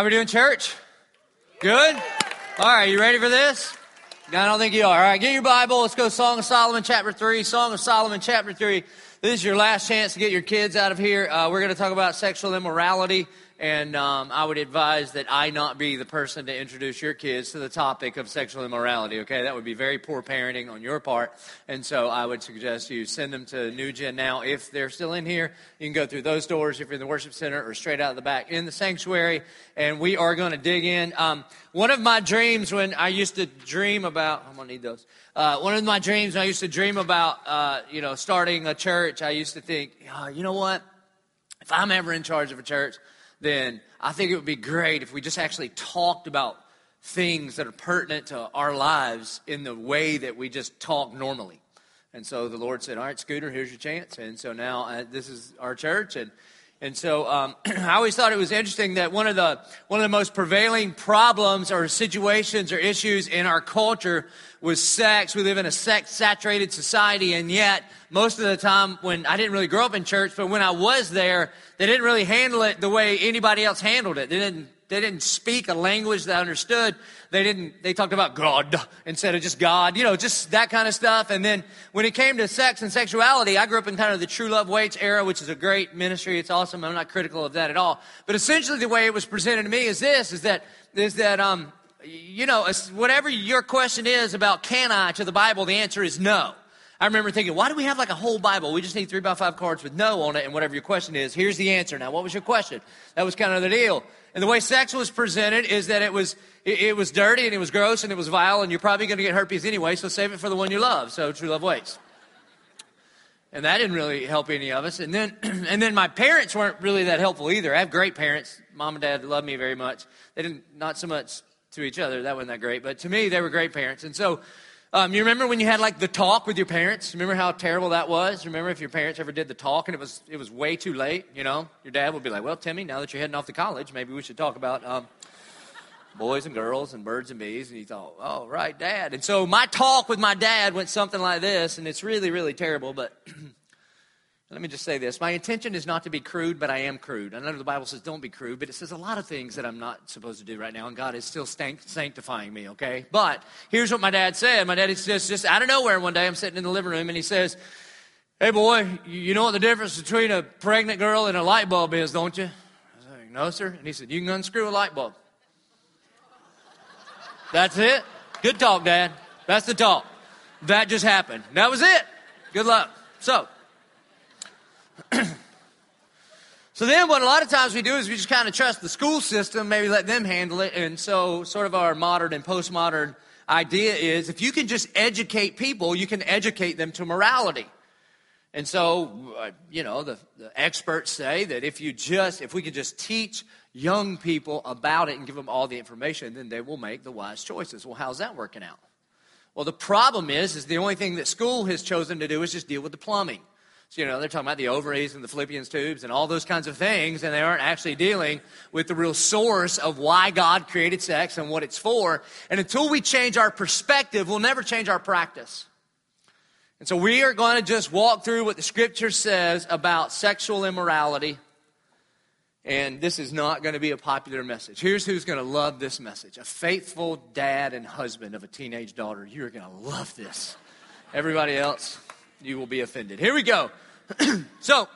How are we doing, church? Good? All right, you ready for this? I don't think you are. All right, get your Bible. Let's go Song of Solomon, chapter 3. Song of Solomon, chapter 3. This is your last chance to get your kids out of here. Uh, we're going to talk about sexual immorality and um, I would advise that I not be the person to introduce your kids to the topic of sexual immorality, okay? That would be very poor parenting on your part. And so I would suggest you send them to New Gen now. If they're still in here, you can go through those doors if you're in the worship center or straight out the back in the sanctuary. And we are going to dig in. Um, one of my dreams when I used to dream about, I'm going to need those. Uh, one of my dreams when I used to dream about, uh, you know, starting a church, I used to think, oh, you know what? If I'm ever in charge of a church, then I think it would be great if we just actually talked about things that are pertinent to our lives in the way that we just talk normally. And so the Lord said, All right, Scooter, here's your chance. And so now uh, this is our church. And and so um, I always thought it was interesting that one of the one of the most prevailing problems or situations or issues in our culture was sex. We live in a sex saturated society, and yet most of the time when I didn't really grow up in church, but when I was there, they didn't really handle it the way anybody else handled it. They didn't they didn't speak a language that I understood. They didn't, they talked about God instead of just God, you know, just that kind of stuff. And then when it came to sex and sexuality, I grew up in kind of the True Love Waits era, which is a great ministry. It's awesome. I'm not critical of that at all. But essentially the way it was presented to me is this, is that, is that, um, you know, whatever your question is about can I to the Bible, the answer is no. I remember thinking, why do we have like a whole Bible? We just need three by five cards with no on it, and whatever your question is, here's the answer. Now, what was your question? That was kind of the deal. And the way sex was presented is that it was it, it was dirty and it was gross and it was vile, and you're probably going to get herpes anyway, so save it for the one you love. So true love waits. And that didn't really help any of us. And then, and then my parents weren't really that helpful either. I have great parents. Mom and dad love me very much. They didn't, not so much to each other. That wasn't that great. But to me, they were great parents. And so um, you remember when you had like the talk with your parents? Remember how terrible that was? Remember if your parents ever did the talk and it was it was way too late? You know, your dad would be like, "Well, Timmy, now that you're heading off to college, maybe we should talk about um, boys and girls and birds and bees." And he thought, "Oh, right, Dad." And so my talk with my dad went something like this, and it's really really terrible, but Let me just say this. My intention is not to be crude, but I am crude. I know the Bible says don't be crude, but it says a lot of things that I'm not supposed to do right now, and God is still sanctifying me, okay? But here's what my dad said. My dad says, just out of nowhere one day, I'm sitting in the living room, and he says, Hey, boy, you know what the difference between a pregnant girl and a light bulb is, don't you? I said, No, sir. And he said, You can unscrew a light bulb. That's it. Good talk, Dad. That's the talk. That just happened. That was it. Good luck. So, so then what a lot of times we do is we just kind of trust the school system, maybe let them handle it. And so sort of our modern and postmodern idea is if you can just educate people, you can educate them to morality. And so, uh, you know, the, the experts say that if you just, if we could just teach young people about it and give them all the information, then they will make the wise choices. Well, how's that working out? Well, the problem is, is the only thing that school has chosen to do is just deal with the plumbing. So, you know, they're talking about the ovaries and the fallopian tubes and all those kinds of things, and they aren't actually dealing with the real source of why God created sex and what it's for. And until we change our perspective, we'll never change our practice. And so we are going to just walk through what the scripture says about sexual immorality. And this is not going to be a popular message. Here's who's going to love this message a faithful dad and husband of a teenage daughter. You're going to love this. Everybody else, you will be offended. Here we go. so,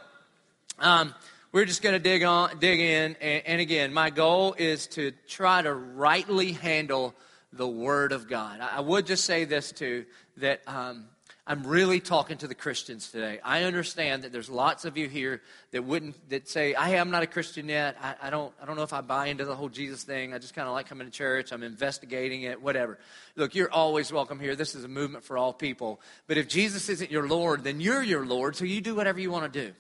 um, we're just going to dig on, dig in, and, and, again, my goal is to try to rightly handle the Word of God. I, I would just say this too that um, I'm really talking to the Christians today. I understand that there's lots of you here that wouldn't that say, "Hey, I'm not a Christian yet. I, I don't I don't know if I buy into the whole Jesus thing. I just kind of like coming to church. I'm investigating it, whatever." Look, you're always welcome here. This is a movement for all people. But if Jesus isn't your Lord, then you're your Lord. So you do whatever you want to do.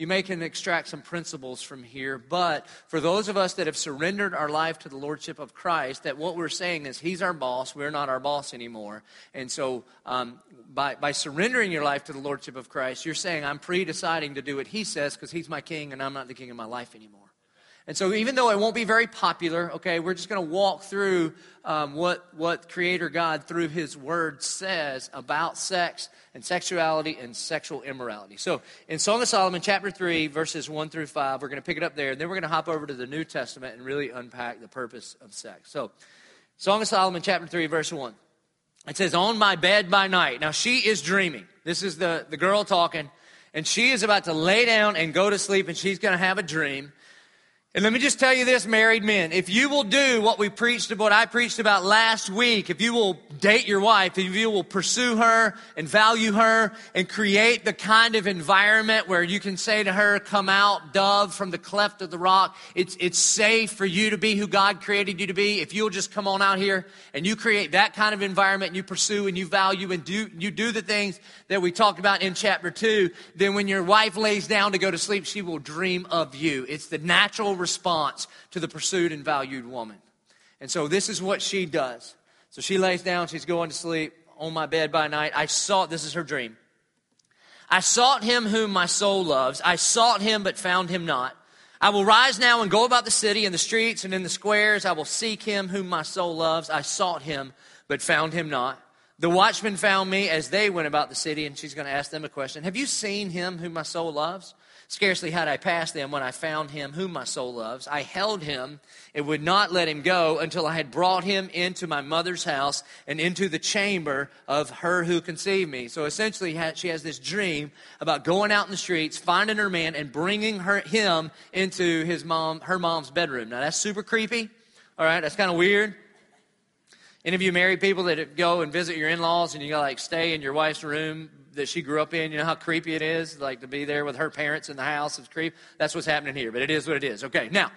You may can extract some principles from here, but for those of us that have surrendered our life to the Lordship of Christ, that what we're saying is He's our boss, we're not our boss anymore. And so um, by, by surrendering your life to the Lordship of Christ, you're saying, I'm pre deciding to do what He says because He's my king and I'm not the king of my life anymore. And so, even though it won't be very popular, okay, we're just going to walk through um, what, what Creator God, through His Word, says about sex and sexuality and sexual immorality. So, in Song of Solomon, chapter 3, verses 1 through 5, we're going to pick it up there, and then we're going to hop over to the New Testament and really unpack the purpose of sex. So, Song of Solomon, chapter 3, verse 1. It says, On my bed by night. Now, she is dreaming. This is the, the girl talking, and she is about to lay down and go to sleep, and she's going to have a dream. And let me just tell you this, married men. If you will do what we preached, what I preached about last week, if you will date your wife, if you will pursue her and value her and create the kind of environment where you can say to her, come out, dove, from the cleft of the rock. It's, it's safe for you to be who God created you to be. If you'll just come on out here and you create that kind of environment and you pursue and you value and do, you do the things that we talked about in chapter two, then when your wife lays down to go to sleep, she will dream of you. It's the natural response to the pursued and valued woman. And so this is what she does. So she lays down, she's going to sleep on my bed by night. I sought, this is her dream. I sought him whom my soul loves. I sought him, but found him not. I will rise now and go about the city and the streets and in the squares. I will seek him whom my soul loves. I sought him, but found him not. The watchmen found me as they went about the city, and she's going to ask them a question Have you seen him whom my soul loves? Scarcely had I passed them when I found him whom my soul loves. I held him and would not let him go until I had brought him into my mother's house and into the chamber of her who conceived me. So essentially, she has this dream about going out in the streets, finding her man, and bringing her, him into his mom, her mom's bedroom. Now that's super creepy. All right, that's kind of weird. Any of you married people that go and visit your in-laws and you gotta like stay in your wife's room that she grew up in. You know how creepy it is, like to be there with her parents in the house. It's creepy. That's what's happening here, but it is what it is. Okay, now,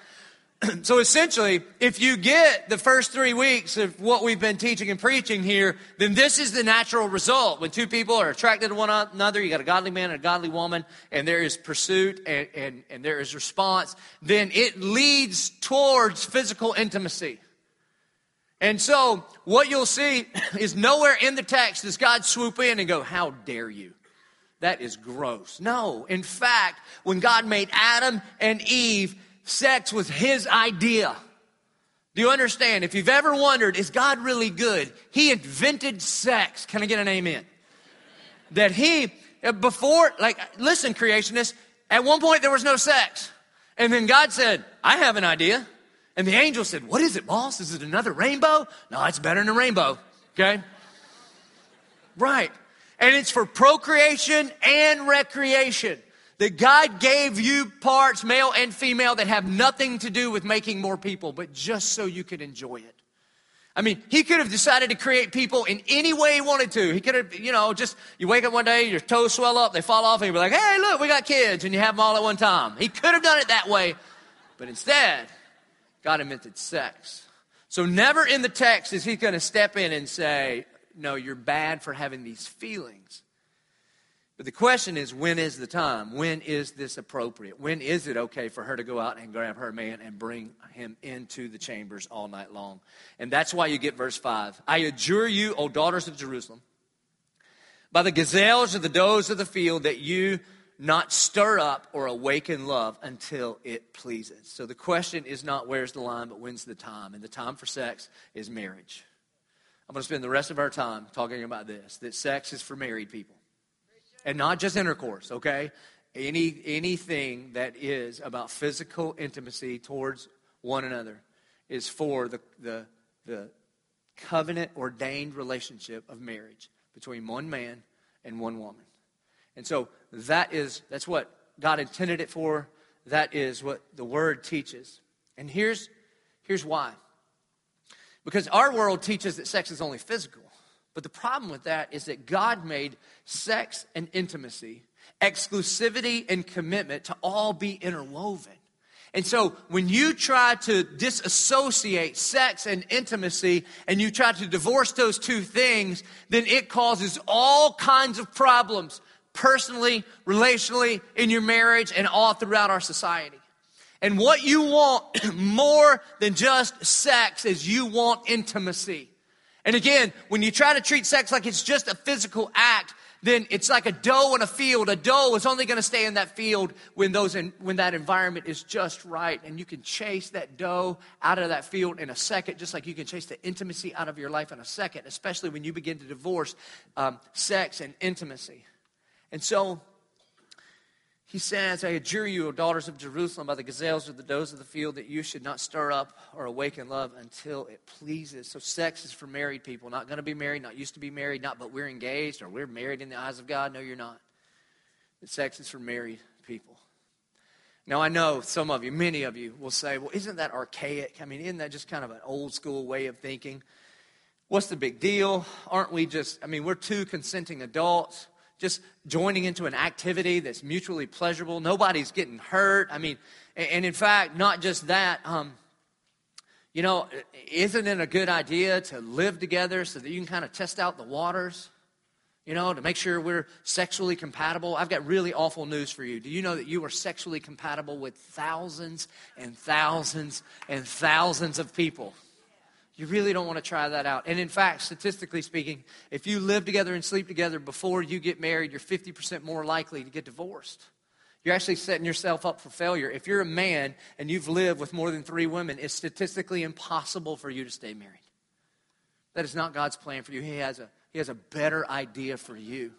so essentially, if you get the first three weeks of what we've been teaching and preaching here, then this is the natural result. When two people are attracted to one another, you got a godly man and a godly woman, and there is pursuit and, and, and there is response, then it leads towards physical intimacy. And so, what you'll see is nowhere in the text does God swoop in and go, How dare you? That is gross. No. In fact, when God made Adam and Eve, sex was his idea. Do you understand? If you've ever wondered, is God really good? He invented sex. Can I get an amen? That he, uh, before, like, listen, creationists, at one point there was no sex. And then God said, I have an idea. And the angel said, What is it, boss? Is it another rainbow? No, it's better than a rainbow. Okay? Right. And it's for procreation and recreation. That God gave you parts, male and female, that have nothing to do with making more people, but just so you could enjoy it. I mean, he could have decided to create people in any way he wanted to. He could have, you know, just, you wake up one day, your toes swell up, they fall off, and you're like, hey, look, we got kids, and you have them all at one time. He could have done it that way, but instead, God invented sex. So never in the text is he going to step in and say, no, you're bad for having these feelings. But the question is, when is the time? When is this appropriate? When is it okay for her to go out and grab her man and bring him into the chambers all night long? And that's why you get verse 5. I adjure you, O daughters of Jerusalem, by the gazelles of the does of the field, that you not stir up or awaken love until it pleases. So the question is not where's the line, but when's the time? And the time for sex is marriage. I'm going to spend the rest of our time talking about this that sex is for married people. And not just intercourse, okay? Any, anything that is about physical intimacy towards one another is for the, the, the covenant ordained relationship of marriage between one man and one woman. And so that is that's what God intended it for. That is what the word teaches. And here's here's why. Because our world teaches that sex is only physical. But the problem with that is that God made sex and intimacy, exclusivity and commitment to all be interwoven. And so when you try to disassociate sex and intimacy and you try to divorce those two things, then it causes all kinds of problems personally, relationally, in your marriage, and all throughout our society. And what you want more than just sex is you want intimacy. And again, when you try to treat sex like it's just a physical act, then it's like a doe in a field. A doe is only going to stay in that field when, those in, when that environment is just right. And you can chase that doe out of that field in a second, just like you can chase the intimacy out of your life in a second, especially when you begin to divorce um, sex and intimacy. And so he says, I adjure you, O daughters of Jerusalem, by the gazelles or the does of the field, that you should not stir up or awaken love until it pleases. So, sex is for married people, not going to be married, not used to be married, not but we're engaged or we're married in the eyes of God. No, you're not. The sex is for married people. Now, I know some of you, many of you, will say, well, isn't that archaic? I mean, isn't that just kind of an old school way of thinking? What's the big deal? Aren't we just, I mean, we're two consenting adults just joining into an activity that's mutually pleasurable. Nobody's getting hurt. I mean, and in fact, not just that. Um, you know, isn't it a good idea to live together so that you can kind of test out the waters? You know, to make sure we're sexually compatible. I've got really awful news for you. Do you know that you are sexually compatible with thousands and thousands and thousands of people? You really don't want to try that out. And in fact, statistically speaking, if you live together and sleep together before you get married, you're 50% more likely to get divorced. You're actually setting yourself up for failure. If you're a man and you've lived with more than three women, it's statistically impossible for you to stay married. That is not God's plan for you. He has a, he has a better idea for you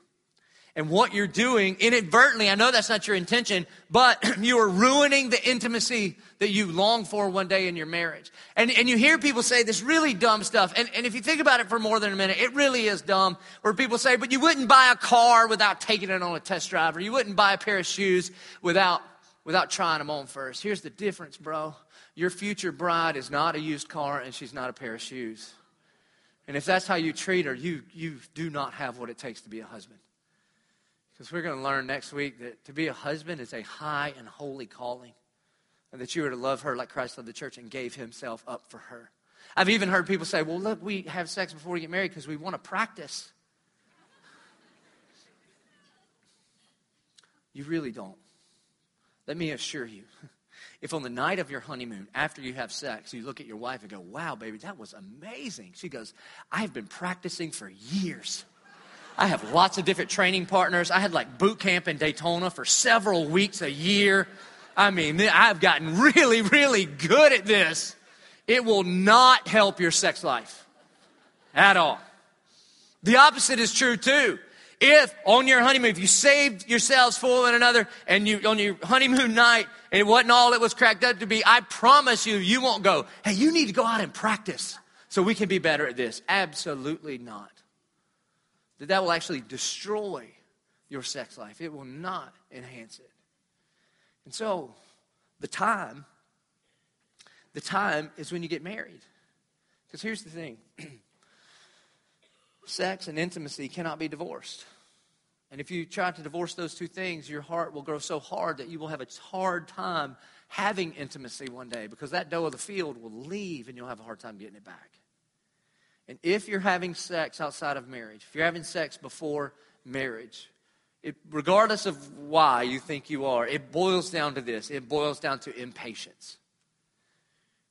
and what you're doing inadvertently, I know that's not your intention, but you are ruining the intimacy that you long for one day in your marriage. And, and you hear people say this really dumb stuff. And, and if you think about it for more than a minute, it really is dumb. Where people say, but you wouldn't buy a car without taking it on a test drive, or you wouldn't buy a pair of shoes without, without trying them on first. Here's the difference, bro. Your future bride is not a used car, and she's not a pair of shoes. And if that's how you treat her, you, you do not have what it takes to be a husband. Because we're going to learn next week that to be a husband is a high and holy calling. And that you are to love her like Christ loved the church and gave himself up for her. I've even heard people say, well, look, we have sex before we get married because we want to practice. You really don't. Let me assure you. If on the night of your honeymoon, after you have sex, you look at your wife and go, Wow, baby, that was amazing. She goes, I've been practicing for years. I have lots of different training partners. I had like boot camp in Daytona for several weeks a year. I mean, I've gotten really, really good at this. It will not help your sex life at all. The opposite is true too. If on your honeymoon, if you saved yourselves for one another and you on your honeymoon night, it wasn't all it was cracked up to be, I promise you, you won't go, hey, you need to go out and practice so we can be better at this. Absolutely not that that will actually destroy your sex life. It will not enhance it. And so, the time, the time is when you get married. Because here's the thing sex and intimacy cannot be divorced. And if you try to divorce those two things, your heart will grow so hard that you will have a hard time having intimacy one day because that doe of the field will leave and you'll have a hard time getting it back. And if you're having sex outside of marriage, if you're having sex before marriage, it, regardless of why you think you are, it boils down to this. It boils down to impatience.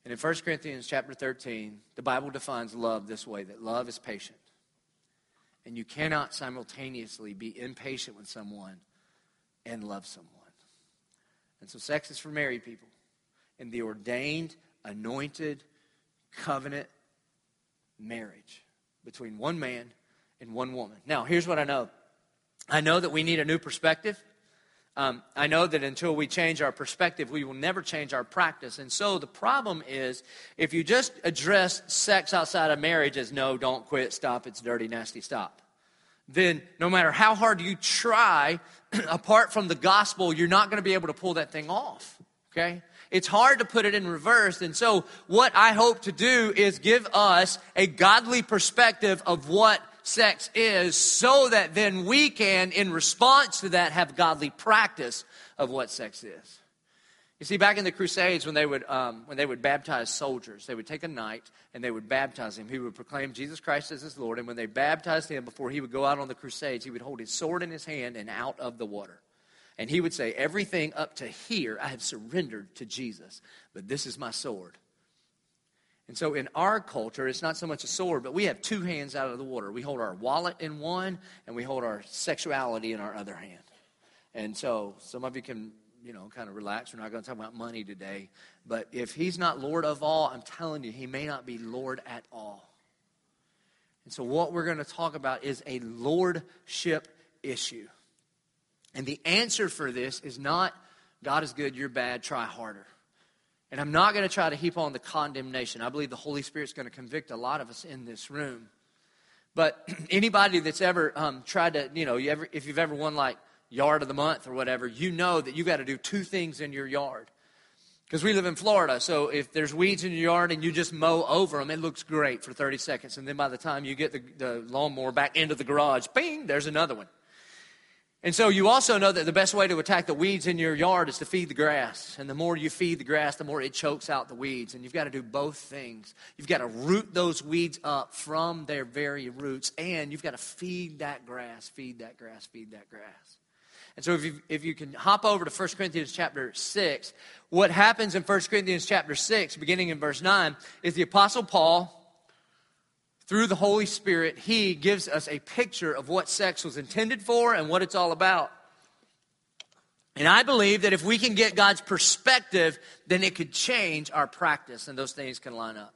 And in 1 Corinthians chapter 13, the Bible defines love this way that love is patient. And you cannot simultaneously be impatient with someone and love someone. And so sex is for married people. And the ordained, anointed, covenant marriage between one man and one woman. Now, here's what I know I know that we need a new perspective. Um, I know that until we change our perspective, we will never change our practice. And so the problem is if you just address sex outside of marriage as no, don't quit, stop, it's dirty, nasty, stop, then no matter how hard you try, apart from the gospel, you're not going to be able to pull that thing off. Okay? It's hard to put it in reverse. And so, what I hope to do is give us a godly perspective of what sex is so that then we can, in response to that, have godly practice of what sex is. You see, back in the Crusades, when they would um, when they would baptize soldiers, they would take a knight and they would baptize him. He would proclaim Jesus Christ as his Lord, and when they baptized him, before he would go out on the Crusades, he would hold his sword in his hand and out of the water. And he would say, Everything up to here I have surrendered to Jesus, but this is my sword. And so in our culture, it's not so much a sword, but we have two hands out of the water. We hold our wallet in one, and we hold our sexuality in our other hand. And so some of you can, you know, kind of relax. We're not going to talk about money today. But if he's not Lord of all, I'm telling you, he may not be Lord at all. And so what we're going to talk about is a lordship issue. And the answer for this is not God is good, you're bad, try harder. And I'm not going to try to heap on the condemnation. I believe the Holy Spirit's going to convict a lot of us in this room. But anybody that's ever um, tried to, you know, you ever, if you've ever won like yard of the month or whatever, you know that you got to do two things in your yard. Because we live in Florida, so if there's weeds in your yard and you just mow over them, it looks great for 30 seconds. And then by the time you get the, the lawnmower back into the garage, bing, there's another one. And so you also know that the best way to attack the weeds in your yard is to feed the grass. And the more you feed the grass, the more it chokes out the weeds. And you've got to do both things. You've got to root those weeds up from their very roots, and you've got to feed that grass, feed that grass, feed that grass. And so if you, if you can hop over to 1 Corinthians chapter 6, what happens in 1 Corinthians chapter 6, beginning in verse 9, is the Apostle Paul through the Holy Spirit, He gives us a picture of what sex was intended for and what it's all about. And I believe that if we can get God's perspective, then it could change our practice and those things can line up.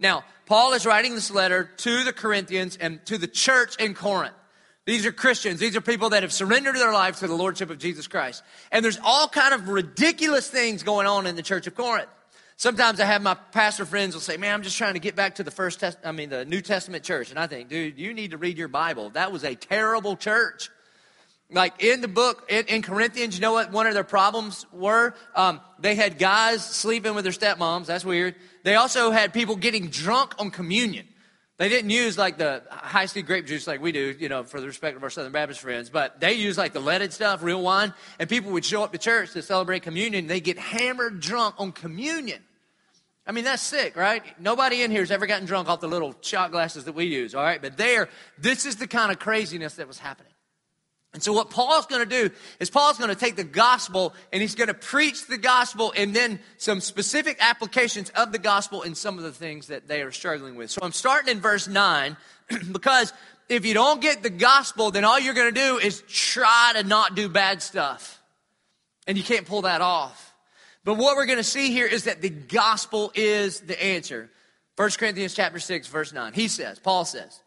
Now, Paul is writing this letter to the Corinthians and to the church in Corinth. These are Christians. These are people that have surrendered their lives to the Lordship of Jesus Christ. And there's all kind of ridiculous things going on in the church of Corinth. Sometimes I have my pastor friends will say, "Man, I'm just trying to get back to the first test I mean the New Testament church." And I think, "Dude, you need to read your Bible. That was a terrible church." Like in the book in, in Corinthians, you know what one of their problems were? Um, they had guys sleeping with their stepmoms. That's weird. They also had people getting drunk on communion. They didn't use like the high speed grape juice like we do, you know, for the respect of our Southern Baptist friends, but they used like the leaded stuff, real wine, and people would show up to church to celebrate communion. They get hammered drunk on communion. I mean, that's sick, right? Nobody in here has ever gotten drunk off the little shot glasses that we use, all right? But there, this is the kind of craziness that was happening. And so, what Paul's going to do is Paul's going to take the gospel and he's going to preach the gospel and then some specific applications of the gospel in some of the things that they are struggling with. So, I'm starting in verse 9 because if you don't get the gospel, then all you're going to do is try to not do bad stuff. And you can't pull that off. But what we're going to see here is that the gospel is the answer. 1 Corinthians chapter 6 verse 9. He says, Paul says,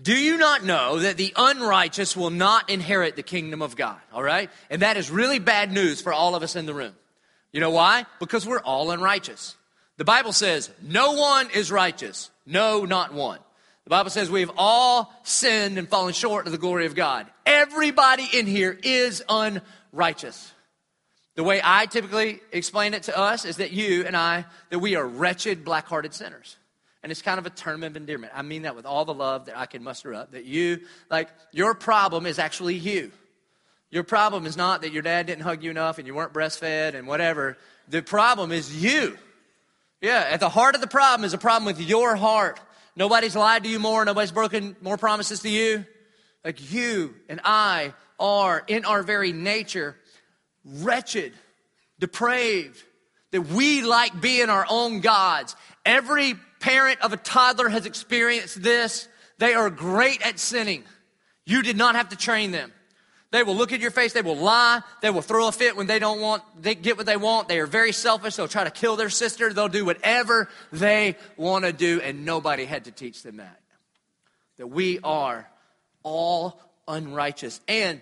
do you not know that the unrighteous will not inherit the kingdom of God? All right? And that is really bad news for all of us in the room. You know why? Because we're all unrighteous. The Bible says, no one is righteous. No, not one. The Bible says we've all sinned and fallen short of the glory of God. Everybody in here is unrighteous. The way I typically explain it to us is that you and I, that we are wretched, black-hearted sinners. And it's kind of a term of endearment. I mean that with all the love that I can muster up. That you, like, your problem is actually you. Your problem is not that your dad didn't hug you enough and you weren't breastfed and whatever. The problem is you. Yeah, at the heart of the problem is a problem with your heart. Nobody's lied to you more, nobody's broken more promises to you. Like you and I are, in our very nature, wretched, depraved, that we like being our own gods. Every parent of a toddler has experienced this. They are great at sinning. You did not have to train them. They will look at your face. They will lie. They will throw a fit when they don't want, they get what they want. They are very selfish. They'll try to kill their sister. They'll do whatever they want to do. And nobody had to teach them that. That we are all unrighteous. And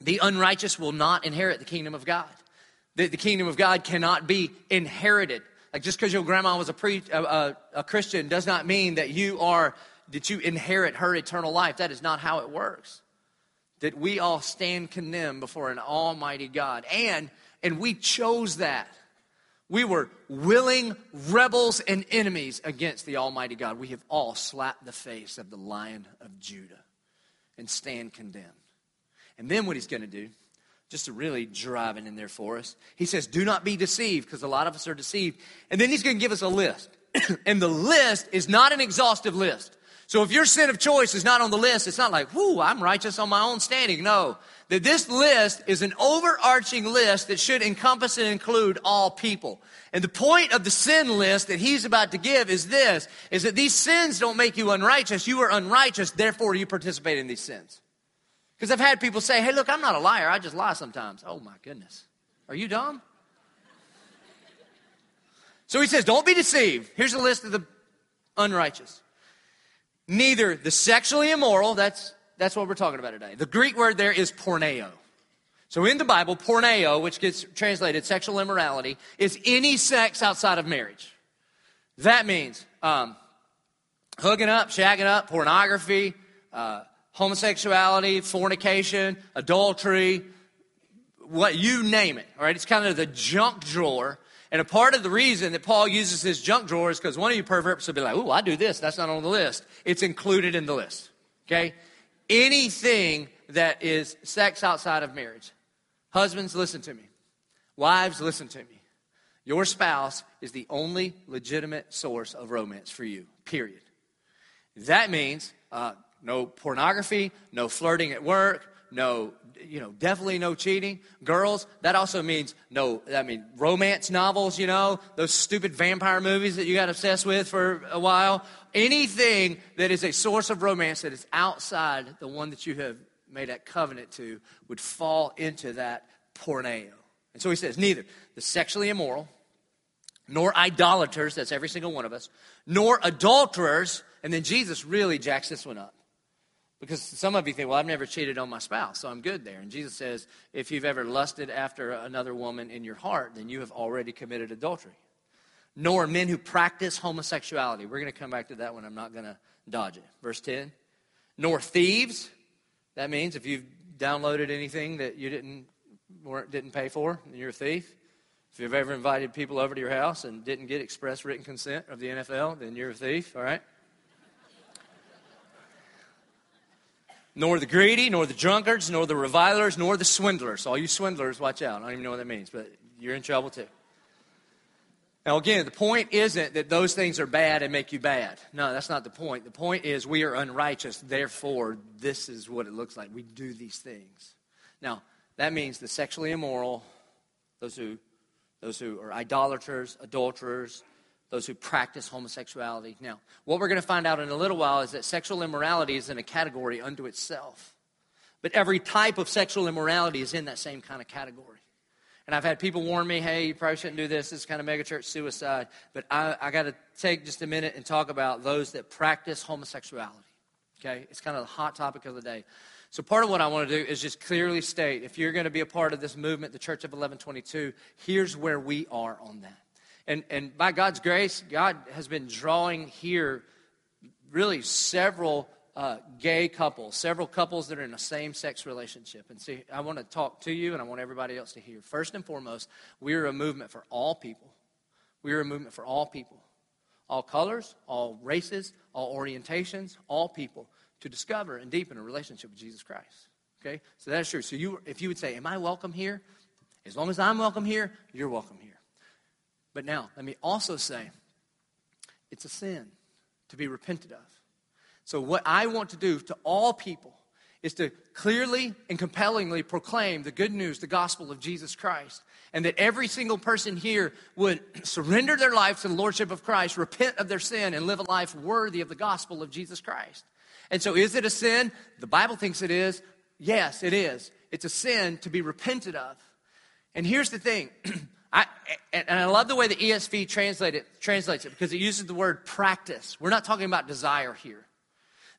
the unrighteous will not inherit the kingdom of God. The, the kingdom of God cannot be inherited. Like just because your grandma was a, pre, a, a, a Christian does not mean that you are that you inherit her eternal life. That is not how it works. That we all stand condemned before an almighty God. And and we chose that. We were willing rebels and enemies against the Almighty God. We have all slapped the face of the Lion of Judah and stand condemned. And then what he's going to do just really driving in there for us. He says, Do not be deceived, because a lot of us are deceived. And then he's going to give us a list. and the list is not an exhaustive list. So if your sin of choice is not on the list, it's not like, whoo, I'm righteous on my own standing. No. That this list is an overarching list that should encompass and include all people. And the point of the sin list that he's about to give is this, is that these sins don't make you unrighteous. You are unrighteous, therefore you participate in these sins. Because I've had people say, hey, look, I'm not a liar. I just lie sometimes. Oh my goodness. Are you dumb? So he says, don't be deceived. Here's a list of the unrighteous neither the sexually immoral, that's, that's what we're talking about today. The Greek word there is porneia. So in the Bible, porneia, which gets translated sexual immorality, is any sex outside of marriage. That means um, hooking up, shagging up, pornography, uh, homosexuality, fornication, adultery, what you name it. All right, it's kind of the junk drawer and a part of the reason that Paul uses his junk drawer is because one of you perverts will be like, "Ooh, I do this. That's not on the list." It's included in the list. Okay, anything that is sex outside of marriage. Husbands, listen to me. Wives, listen to me. Your spouse is the only legitimate source of romance for you. Period. That means uh, no pornography, no flirting at work, no, you know, definitely no cheating. Girls, that also means no, I mean, romance novels, you know, those stupid vampire movies that you got obsessed with for a while. Anything that is a source of romance that is outside the one that you have made that covenant to would fall into that porneia. And so he says, neither the sexually immoral, nor idolaters, that's every single one of us, nor adulterers, and then Jesus really jacks this one up. Because some of you think, well, I've never cheated on my spouse, so I'm good there. And Jesus says, if you've ever lusted after another woman in your heart, then you have already committed adultery. Nor men who practice homosexuality. We're going to come back to that one. I'm not going to dodge it. Verse 10. Nor thieves. That means if you've downloaded anything that you didn't, didn't pay for, then you're a thief. If you've ever invited people over to your house and didn't get express written consent of the NFL, then you're a thief, all right? Nor the greedy, nor the drunkards, nor the revilers, nor the swindlers. All you swindlers, watch out. I don't even know what that means, but you're in trouble too. Now, again, the point isn't that those things are bad and make you bad. No, that's not the point. The point is we are unrighteous, therefore, this is what it looks like. We do these things. Now, that means the sexually immoral, those who, those who are idolaters, adulterers, those who practice homosexuality. Now, what we're going to find out in a little while is that sexual immorality is in a category unto itself. But every type of sexual immorality is in that same kind of category. And I've had people warn me, hey, you probably shouldn't do this. This is kind of megachurch suicide. But I, I got to take just a minute and talk about those that practice homosexuality. Okay? It's kind of the hot topic of the day. So, part of what I want to do is just clearly state if you're going to be a part of this movement, the Church of Eleven22, here's where we are on that. And, and by God's grace, God has been drawing here really several uh, gay couples, several couples that are in a same sex relationship. And see, I want to talk to you and I want everybody else to hear. First and foremost, we are a movement for all people. We are a movement for all people, all colors, all races, all orientations, all people to discover and deepen a relationship with Jesus Christ. Okay? So that's true. So you, if you would say, Am I welcome here? As long as I'm welcome here, you're welcome here. But now, let me also say it's a sin to be repented of. So, what I want to do to all people is to clearly and compellingly proclaim the good news, the gospel of Jesus Christ, and that every single person here would surrender their life to the Lordship of Christ, repent of their sin, and live a life worthy of the gospel of Jesus Christ. And so, is it a sin? The Bible thinks it is. Yes, it is. It's a sin to be repented of. And here's the thing I, and I love the way the ESV translate it, translates it because it uses the word practice. We're not talking about desire here.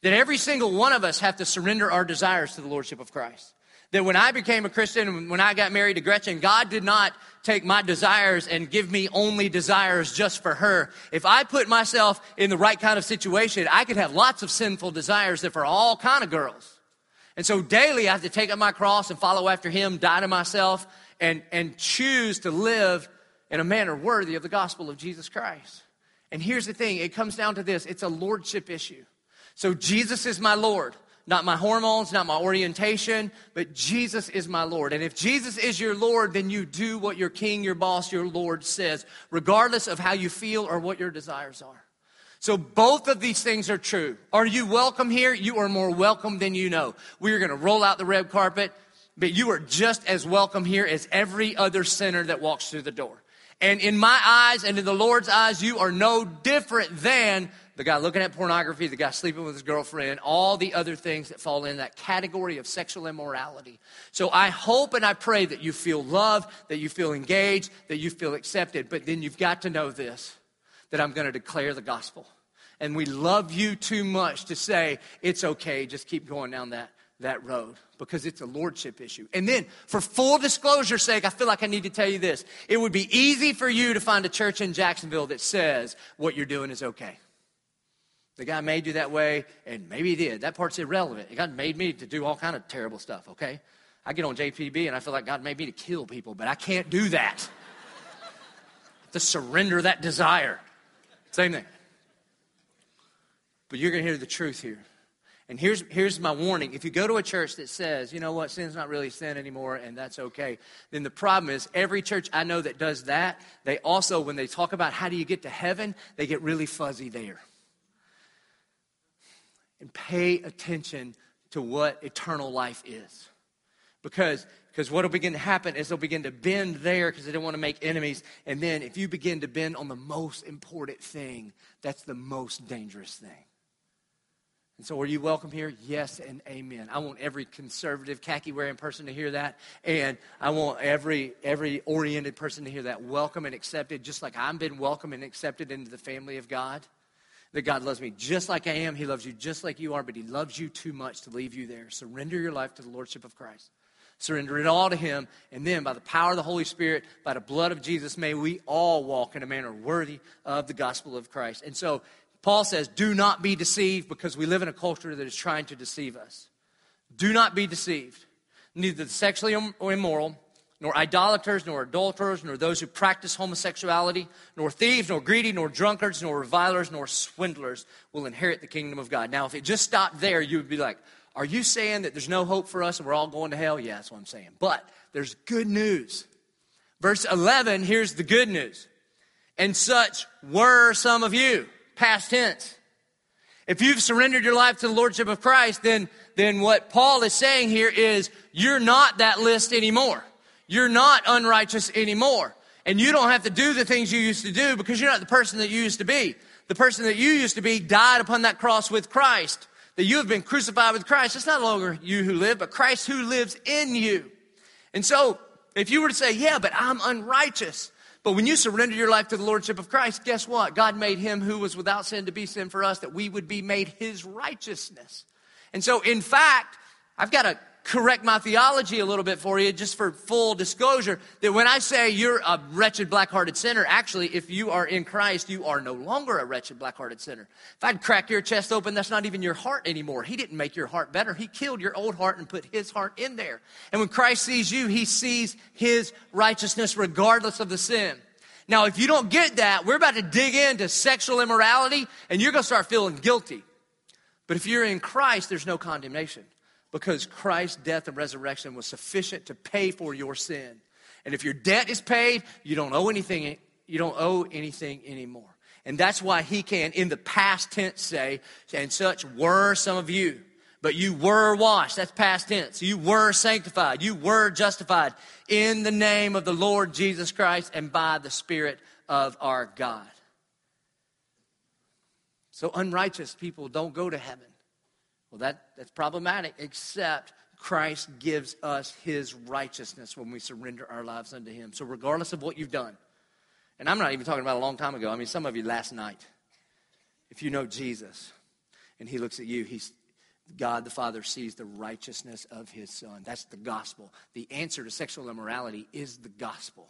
That every single one of us have to surrender our desires to the Lordship of Christ. That when I became a Christian, when I got married to Gretchen, God did not take my desires and give me only desires just for her. If I put myself in the right kind of situation, I could have lots of sinful desires that for all kind of girls. And so daily I have to take up my cross and follow after him, die to myself, and, and choose to live in a manner worthy of the gospel of Jesus Christ. And here's the thing it comes down to this it's a lordship issue. So Jesus is my Lord. Not my hormones, not my orientation, but Jesus is my Lord. And if Jesus is your Lord, then you do what your king, your boss, your Lord says, regardless of how you feel or what your desires are. So both of these things are true. Are you welcome here? You are more welcome than you know. We are going to roll out the red carpet, but you are just as welcome here as every other sinner that walks through the door. And in my eyes and in the Lord's eyes, you are no different than the guy looking at pornography, the guy sleeping with his girlfriend, all the other things that fall in that category of sexual immorality. So I hope and I pray that you feel loved, that you feel engaged, that you feel accepted. But then you've got to know this that I'm going to declare the gospel. And we love you too much to say, it's okay, just keep going down that, that road because it's a lordship issue. And then, for full disclosure's sake, I feel like I need to tell you this. It would be easy for you to find a church in Jacksonville that says what you're doing is okay. The guy made you that way, and maybe he did. That part's irrelevant. God made me to do all kind of terrible stuff, okay? I get on JTB and I feel like God made me to kill people, but I can't do that. to surrender that desire. Same thing. But you're going to hear the truth here. And here's, here's my warning. If you go to a church that says, you know what, sin's not really sin anymore and that's okay, then the problem is every church I know that does that, they also, when they talk about how do you get to heaven, they get really fuzzy there. And pay attention to what eternal life is. Because because what will begin to happen is they'll begin to bend there because they don't want to make enemies. And then if you begin to bend on the most important thing, that's the most dangerous thing. And so, are you welcome here? Yes and amen. I want every conservative, khaki wearing person to hear that. And I want every, every oriented person to hear that. Welcome and accepted, just like I've been welcome and accepted into the family of God. That God loves me just like I am. He loves you just like you are, but He loves you too much to leave you there. Surrender your life to the Lordship of Christ. Surrender it all to Him. And then, by the power of the Holy Spirit, by the blood of Jesus, may we all walk in a manner worthy of the gospel of Christ. And so, Paul says, do not be deceived because we live in a culture that is trying to deceive us. Do not be deceived. Neither the sexually immoral, nor idolaters, nor adulterers, nor those who practice homosexuality, nor thieves, nor greedy, nor drunkards, nor revilers, nor swindlers will inherit the kingdom of God. Now, if it just stopped there, you would be like, Are you saying that there's no hope for us and we're all going to hell? Yeah, that's what I'm saying. But there's good news. Verse 11, here's the good news. And such were some of you past tense. If you've surrendered your life to the Lordship of Christ, then, then what Paul is saying here is you're not that list anymore. You're not unrighteous anymore. And you don't have to do the things you used to do because you're not the person that you used to be. The person that you used to be died upon that cross with Christ. That you have been crucified with Christ. It's not longer you who live, but Christ who lives in you. And so, if you were to say, yeah, but I'm unrighteous, but when you surrender your life to the Lordship of Christ, guess what? God made him who was without sin to be sin for us that we would be made his righteousness. And so, in fact, I've got to correct my theology a little bit for you, just for full disclosure, that when I say you're a wretched, black-hearted sinner, actually, if you are in Christ, you are no longer a wretched, black-hearted sinner. If I'd crack your chest open, that's not even your heart anymore. He didn't make your heart better. He killed your old heart and put his heart in there. And when Christ sees you, he sees his righteousness regardless of the sin. Now, if you don't get that, we're about to dig into sexual immorality and you're going to start feeling guilty. But if you're in Christ, there's no condemnation because Christ's death and resurrection was sufficient to pay for your sin. And if your debt is paid, you don't owe anything, you don't owe anything anymore. And that's why he can, in the past tense, say, and such were some of you. But you were washed. That's past tense. You were sanctified. You were justified in the name of the Lord Jesus Christ and by the Spirit of our God. So unrighteous people don't go to heaven. Well, that, that's problematic, except Christ gives us his righteousness when we surrender our lives unto him. So, regardless of what you've done, and I'm not even talking about a long time ago, I mean, some of you last night, if you know Jesus and he looks at you, he's, God the Father sees the righteousness of his Son. That's the gospel. The answer to sexual immorality is the gospel.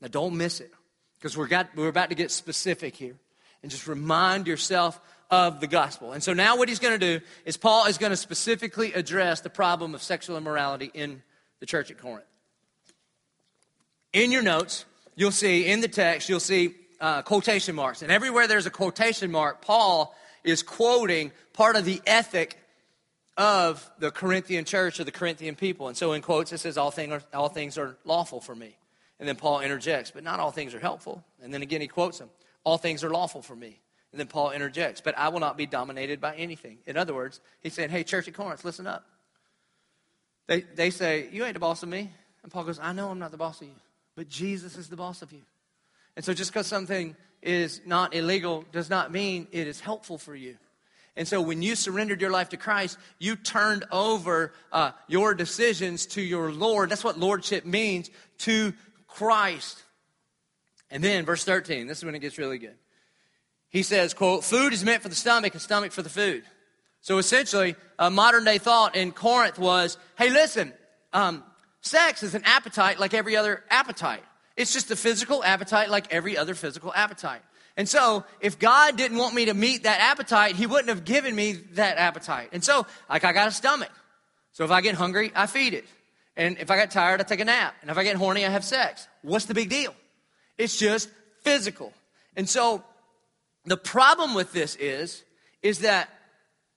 Now, don't miss it because we're, we're about to get specific here. And just remind yourself of the gospel. And so now what he's going to do is Paul is going to specifically address the problem of sexual immorality in the church at Corinth. In your notes, you'll see in the text, you'll see uh, quotation marks. And everywhere there's a quotation mark, Paul is quoting part of the ethic of the Corinthian church or the Corinthian people. And so in quotes, it says, all, thing are, all things are lawful for me. And then Paul interjects, but not all things are helpful. And then again, he quotes them, all things are lawful for me. And then Paul interjects, but I will not be dominated by anything. In other words, he's saying, hey, church at Corinth, listen up. They, they say, you ain't the boss of me. And Paul goes, I know I'm not the boss of you, but Jesus is the boss of you. And so just because something is not illegal does not mean it is helpful for you. And so when you surrendered your life to Christ, you turned over uh, your decisions to your Lord. That's what lordship means to Christ. And then verse 13, this is when it gets really good. He says, quote, food is meant for the stomach and stomach for the food. So essentially, a modern day thought in Corinth was, hey, listen, um, sex is an appetite like every other appetite. It's just a physical appetite like every other physical appetite. And so, if God didn't want me to meet that appetite, He wouldn't have given me that appetite. And so, like, I got a stomach. So, if I get hungry, I feed it. And if I get tired, I take a nap. And if I get horny, I have sex. What's the big deal? It's just physical. And so, the problem with this is, is that,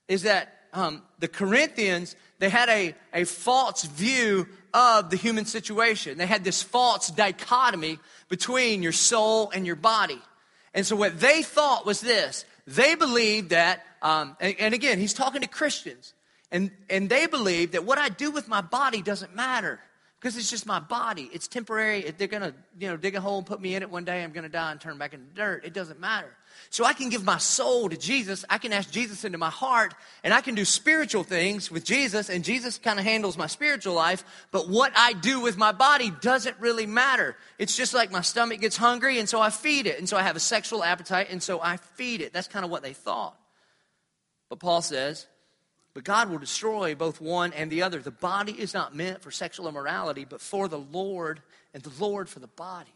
is that um, the Corinthians, they had a, a false view of the human situation. They had this false dichotomy between your soul and your body. And so what they thought was this they believed that, um, and, and again, he's talking to Christians, and, and they believed that what I do with my body doesn't matter because it's just my body. It's temporary. They're going to, you know, dig a hole and put me in it one day, I'm going to die and turn back into dirt. It doesn't matter. So I can give my soul to Jesus. I can ask Jesus into my heart, and I can do spiritual things with Jesus, and Jesus kind of handles my spiritual life. But what I do with my body doesn't really matter. It's just like my stomach gets hungry, and so I feed it. And so I have a sexual appetite, and so I feed it. That's kind of what they thought. But Paul says, but God will destroy both one and the other. The body is not meant for sexual immorality, but for the Lord, and the Lord for the body.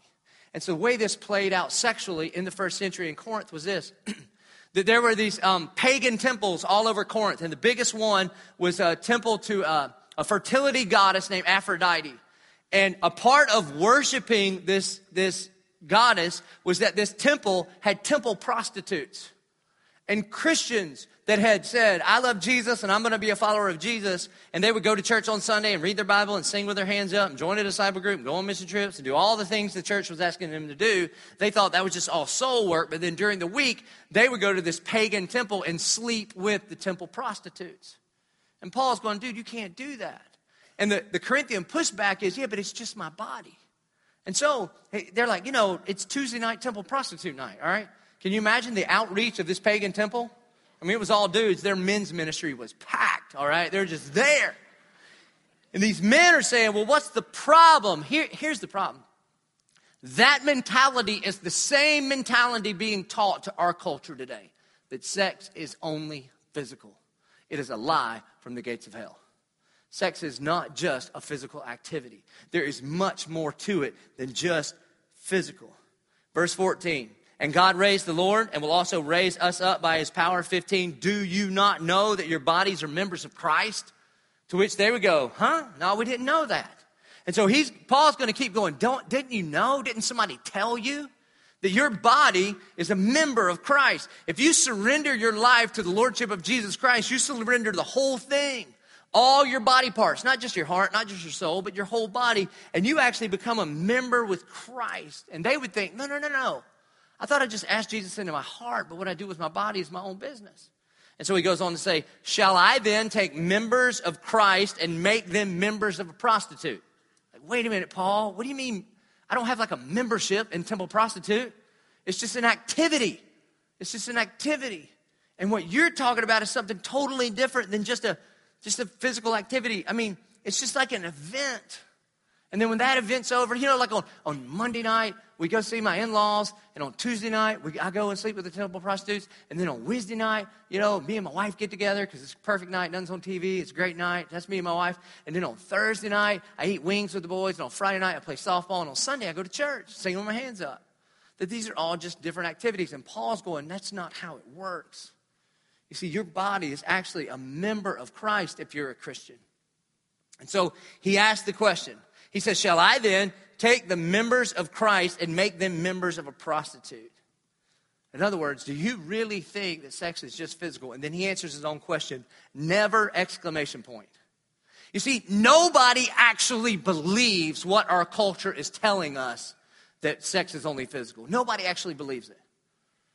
And so the way this played out sexually in the first century in Corinth was this. that there were these um, pagan temples all over Corinth, and the biggest one was a temple to uh, a fertility goddess named Aphrodite. And a part of worshiping this, this goddess was that this temple had temple prostitutes. And Christians that had said, I love Jesus and I'm going to be a follower of Jesus, and they would go to church on Sunday and read their Bible and sing with their hands up and join a disciple group and go on mission trips and do all the things the church was asking them to do, they thought that was just all soul work. But then during the week, they would go to this pagan temple and sleep with the temple prostitutes. And Paul's going, dude, you can't do that. And the, the Corinthian pushback is, yeah, but it's just my body. And so they're like, you know, it's Tuesday night temple prostitute night, all right? Can you imagine the outreach of this pagan temple? I mean, it was all dudes. Their men's ministry was packed, all right? They're just there. And these men are saying, well, what's the problem? Here, here's the problem. That mentality is the same mentality being taught to our culture today that sex is only physical. It is a lie from the gates of hell. Sex is not just a physical activity, there is much more to it than just physical. Verse 14 and God raised the Lord and will also raise us up by his power. 15. Do you not know that your bodies are members of Christ? To which they would go, huh? No, we didn't know that. And so he's, Paul's going to keep going. Don't, didn't you know? Didn't somebody tell you? That your body is a member of Christ. If you surrender your life to the Lordship of Jesus Christ, you surrender the whole thing all your body parts, not just your heart, not just your soul, but your whole body, and you actually become a member with Christ. And they would think, no, no, no, no. I thought I'd just ask Jesus into my heart, but what I do with my body is my own business. And so he goes on to say, Shall I then take members of Christ and make them members of a prostitute? Like, wait a minute, Paul, what do you mean? I don't have like a membership in Temple Prostitute. It's just an activity. It's just an activity. And what you're talking about is something totally different than just a just a physical activity. I mean, it's just like an event. And then when that event's over, you know, like on, on Monday night, we go see my in-laws, and on Tuesday night, we, I go and sleep with the temple prostitutes, and then on Wednesday night, you know, me and my wife get together because it's a perfect night, nothing's on TV, it's a great night, that's me and my wife. And then on Thursday night, I eat wings with the boys, and on Friday night, I play softball, and on Sunday, I go to church, singing with my hands up. That these are all just different activities, and Paul's going, that's not how it works. You see, your body is actually a member of Christ if you're a Christian. And so he asked the question, he says, Shall I then take the members of Christ and make them members of a prostitute? In other words, do you really think that sex is just physical? And then he answers his own question, never exclamation point. You see, nobody actually believes what our culture is telling us that sex is only physical. Nobody actually believes it.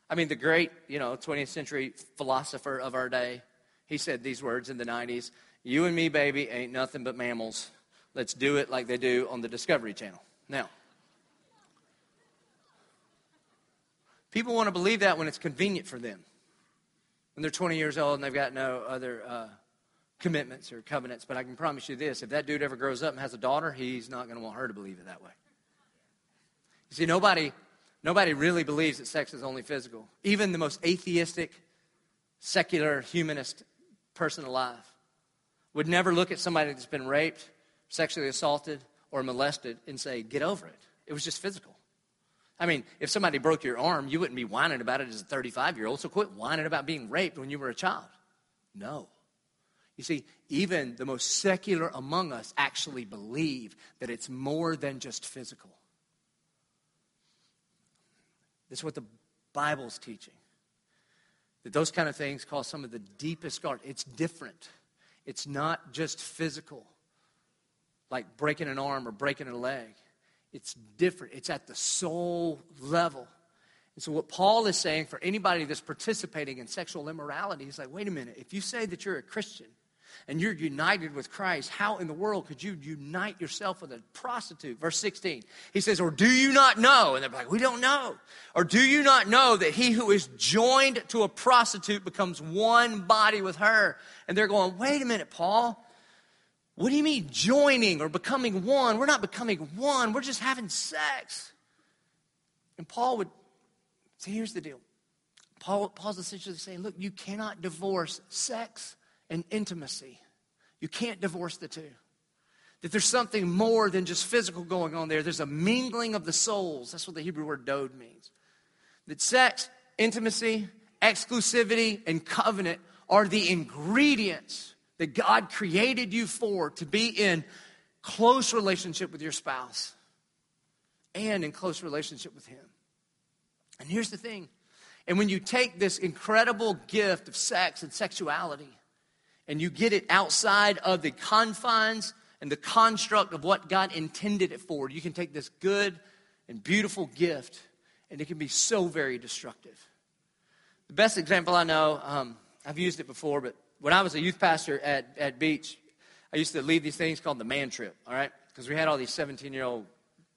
I mean, the great, you know, 20th century philosopher of our day, he said these words in the 90s You and me, baby, ain't nothing but mammals. Let's do it like they do on the Discovery Channel. Now, people want to believe that when it's convenient for them. When they're 20 years old and they've got no other uh, commitments or covenants. But I can promise you this if that dude ever grows up and has a daughter, he's not going to want her to believe it that way. You see, nobody, nobody really believes that sex is only physical. Even the most atheistic, secular, humanist person alive would never look at somebody that's been raped, sexually assaulted, or molested and say, get over it. It was just physical. I mean, if somebody broke your arm, you wouldn't be whining about it as a 35 year old, so quit whining about being raped when you were a child. No. You see, even the most secular among us actually believe that it's more than just physical. This is what the Bible's teaching. That those kind of things cause some of the deepest scars. It's different. It's not just physical, like breaking an arm or breaking a leg. It's different. It's at the soul level. And so, what Paul is saying for anybody that's participating in sexual immorality, he's like, wait a minute, if you say that you're a Christian, and you're united with Christ, how in the world could you unite yourself with a prostitute? Verse 16, he says, Or do you not know? And they're like, We don't know. Or do you not know that he who is joined to a prostitute becomes one body with her? And they're going, Wait a minute, Paul. What do you mean joining or becoming one? We're not becoming one, we're just having sex. And Paul would say, Here's the deal. Paul, Paul's essentially saying, Look, you cannot divorce sex and intimacy. You can't divorce the two. That there's something more than just physical going on there. There's a mingling of the souls. That's what the Hebrew word dode means. That sex, intimacy, exclusivity, and covenant are the ingredients that God created you for to be in close relationship with your spouse and in close relationship with Him. And here's the thing. And when you take this incredible gift of sex and sexuality and you get it outside of the confines and the construct of what God intended it for, you can take this good and beautiful gift and it can be so very destructive. The best example I know, um, I've used it before, but when I was a youth pastor at, at Beach, I used to lead these things called the man trip, all right? Because we had all these 17 year old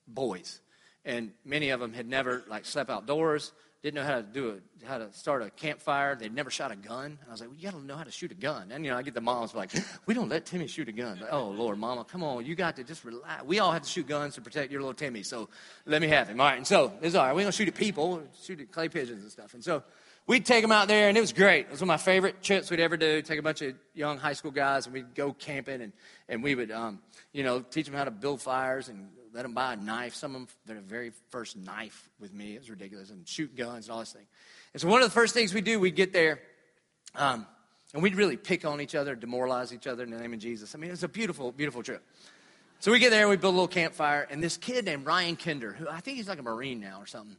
boys, and many of them had never like slept outdoors, didn't know how to do a, how to start a campfire. They'd never shot a gun. And I was like, well, you got to know how to shoot a gun. And you know, I get the moms like, we don't let Timmy shoot a gun. Like, oh Lord, Mama, come on, you got to just relax. We all have to shoot guns to protect your little Timmy, so let me have him. All right, and so it's all right. We don't shoot at people, shoot at clay pigeons and stuff. And so we'd take them out there, and it was great. It was one of my favorite trips we'd ever do. Take a bunch of young high school guys, and we'd go camping, and and we would, um, you know, teach them how to build fires and let them buy a knife. Some of them, their very first knife with me. It was ridiculous. And shoot guns and all this thing. And so one of the first things we do, we get there, um, and we'd really pick on each other, demoralize each other in the name of Jesus. I mean, it was a beautiful, beautiful trip. So we get there, and we build a little campfire, and this kid named Ryan Kinder, who I think he's like a Marine now or something,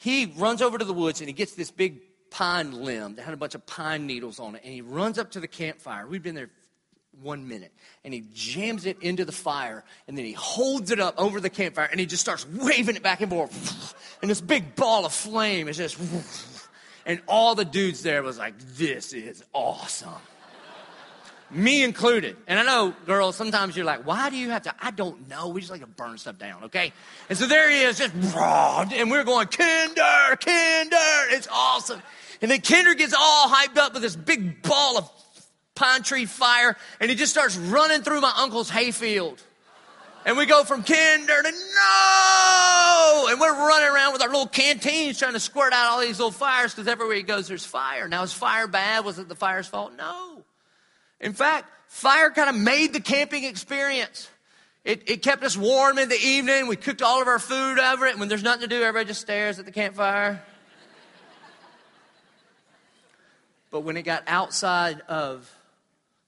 he runs over to the woods and he gets this big pine limb that had a bunch of pine needles on it, and he runs up to the campfire. We'd been there one minute. And he jams it into the fire, and then he holds it up over the campfire, and he just starts waving it back and forth. And this big ball of flame is just. And all the dudes there was like, this is awesome. Me included. And I know, girls, sometimes you're like, why do you have to? I don't know. We just like to burn stuff down, okay? And so there he is, just raw. And we're going, Kinder, Kinder. It's awesome. And then Kinder gets all hyped up with this big ball of pine tree fire, and he just starts running through my uncle's hayfield. And we go from kinder to no! And we're running around with our little canteens trying to squirt out all these little fires because everywhere he goes, there's fire. Now, is fire bad? Was it the fire's fault? No. In fact, fire kind of made the camping experience. It, it kept us warm in the evening. We cooked all of our food over it. When there's nothing to do, everybody just stares at the campfire. but when it got outside of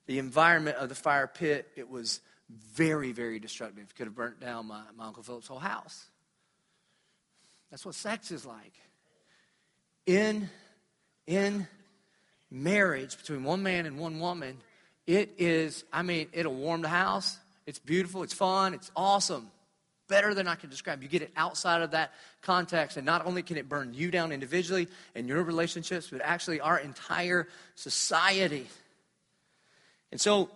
the environment of the fire pit, it was very, very destructive. It could have burnt down my, my Uncle Philip's whole house. That's what sex is like. In, in marriage between one man and one woman, it is, I mean, it'll warm the house. It's beautiful, it's fun, it's awesome. better than I can describe. You get it outside of that context, and not only can it burn you down individually and your relationships, but actually our entire society. And so,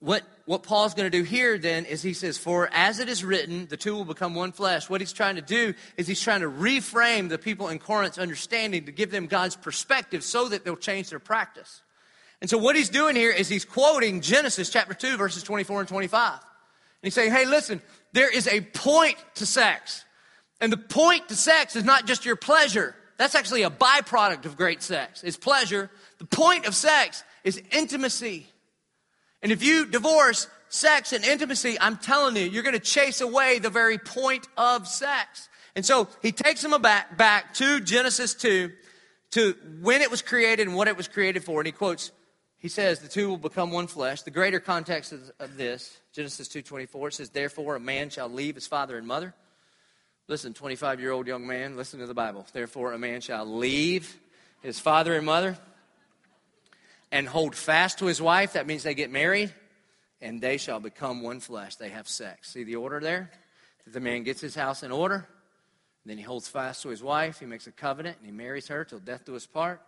what, what Paul's going to do here then is he says, For as it is written, the two will become one flesh. What he's trying to do is he's trying to reframe the people in Corinth's understanding to give them God's perspective so that they'll change their practice. And so what he's doing here is he's quoting Genesis chapter 2, verses 24 and 25. And he's saying, hey, listen, there is a point to sex. And the point to sex is not just your pleasure. That's actually a byproduct of great sex. It's pleasure. The point of sex is intimacy. And if you divorce sex and intimacy, I'm telling you, you're going to chase away the very point of sex. And so he takes them back, back to Genesis 2, to when it was created and what it was created for. And he quotes he says the two will become one flesh. The greater context of, this, Genesis 2.24, says, Therefore a man shall leave his father and mother. Listen, 25-year-old young man, listen to the Bible. Therefore a man shall leave his father and mother and hold fast to his wife. That means they get married. And they shall become one flesh. They have sex. See the order there? The man gets his house in order. Then he holds fast to his wife. He makes a covenant and he marries her till death do us part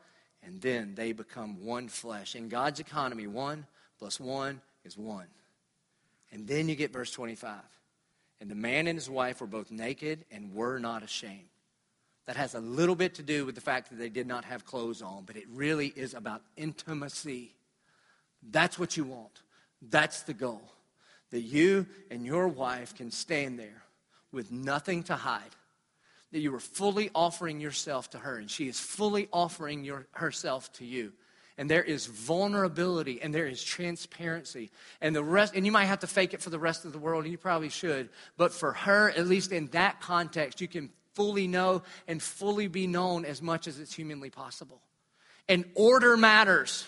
and then they become one flesh. In God's economy, one plus one is one. And then you get verse 25. And the man and his wife were both naked and were not ashamed. That has a little bit to do with the fact that they did not have clothes on, but it really is about intimacy. That's what you want. That's the goal. That you and your wife can stand there with nothing to hide that you are fully offering yourself to her, and she is fully offering your, herself to you. And there is vulnerability and there is transparency. And the rest, and you might have to fake it for the rest of the world, and you probably should. But for her, at least in that context, you can fully know and fully be known as much as it's humanly possible. And order matters.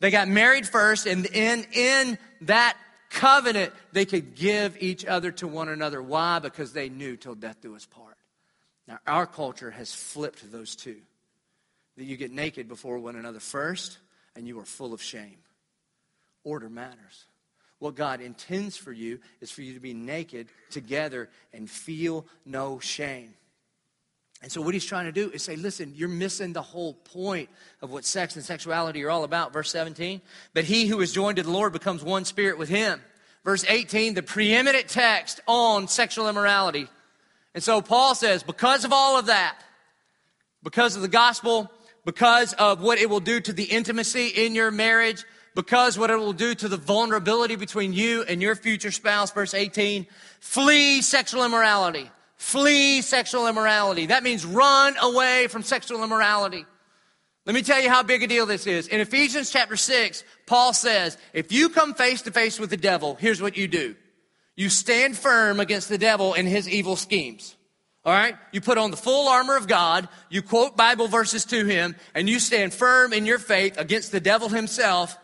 They got married first, and in, in that covenant, they could give each other to one another. Why? Because they knew till death do us part. Now, our culture has flipped those two. That you get naked before one another first, and you are full of shame. Order matters. What God intends for you is for you to be naked together and feel no shame. And so, what he's trying to do is say, listen, you're missing the whole point of what sex and sexuality are all about. Verse 17. But he who is joined to the Lord becomes one spirit with him. Verse 18, the preeminent text on sexual immorality. And so Paul says, because of all of that, because of the gospel, because of what it will do to the intimacy in your marriage, because what it will do to the vulnerability between you and your future spouse, verse 18, flee sexual immorality. Flee sexual immorality. That means run away from sexual immorality. Let me tell you how big a deal this is. In Ephesians chapter 6, Paul says, if you come face to face with the devil, here's what you do. You stand firm against the devil and his evil schemes. All right? You put on the full armor of God, you quote Bible verses to him, and you stand firm in your faith against the devil himself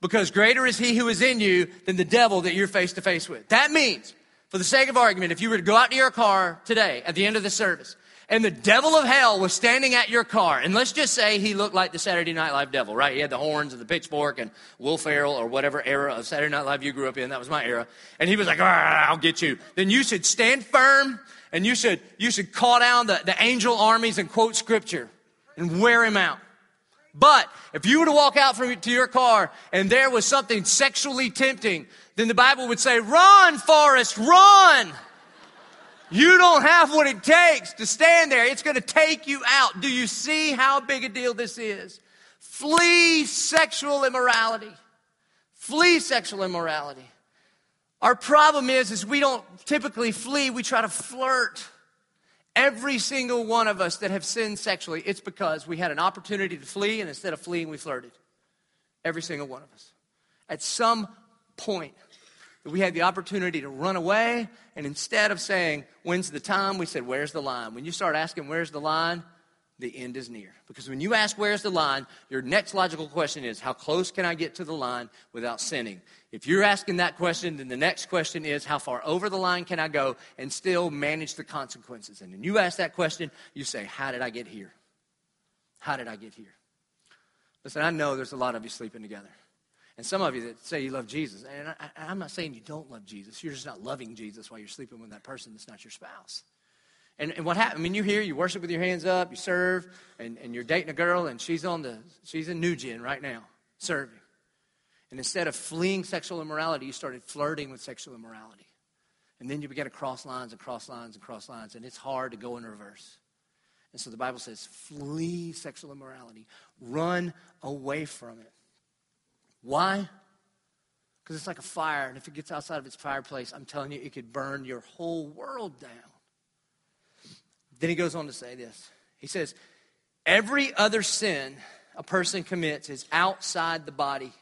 because greater is he who is in you than the devil that you're face to face with. That means, for the sake of argument, if you were to go out to your car today at the end of the service and the devil of hell was standing at your car, and let's just say he looked like the Saturday Night Live devil, right? He had the horns and the pitchfork and Will Ferrell or whatever era of Saturday Night Live you grew up in. That was my era. And he was like, ah, I'll get you. Then you should stand firm and you should, you should call down the, the angel armies and quote scripture and wear him out. But if you were to walk out from to your car and there was something sexually tempting, then the Bible would say, run, Forrest, run. You don't have what it takes to stand there. It's going to take you out. Do you see how big a deal this is? Flee sexual immorality. Flee sexual immorality. Our problem is, is we don't typically flee, we try to flirt. Every single one of us that have sinned sexually, it's because we had an opportunity to flee, and instead of fleeing, we flirted. Every single one of us. At some point, we had the opportunity to run away, and instead of saying, When's the time? we said, Where's the line? When you start asking, Where's the line? the end is near. Because when you ask, Where's the line? your next logical question is, How close can I get to the line without sinning? If you're asking that question, then the next question is, How far over the line can I go and still manage the consequences? And when you ask that question, you say, How did I get here? How did I get here? Listen, I know there's a lot of you sleeping together. And some of you that say you love Jesus, and I, am not saying you don't love Jesus. You're just not loving Jesus while you're sleeping with that person that's not your spouse. And, and what happened? I mean, you here, you worship with your hands up, you serve, and, and you're dating a girl, and she's on the she's in New Gen right now, serving. And instead of fleeing sexual immorality, you started flirting with sexual immorality. And then you began to cross lines and cross lines and cross lines, and it's hard to go in reverse. And so the Bible says, flee sexual immorality, run away from it. Why? Because it's like a fire, and if it gets outside of its fireplace, I'm telling you, it could burn your whole world down. Then he goes on to say this. He says, Every other sin a person commits is outside the body,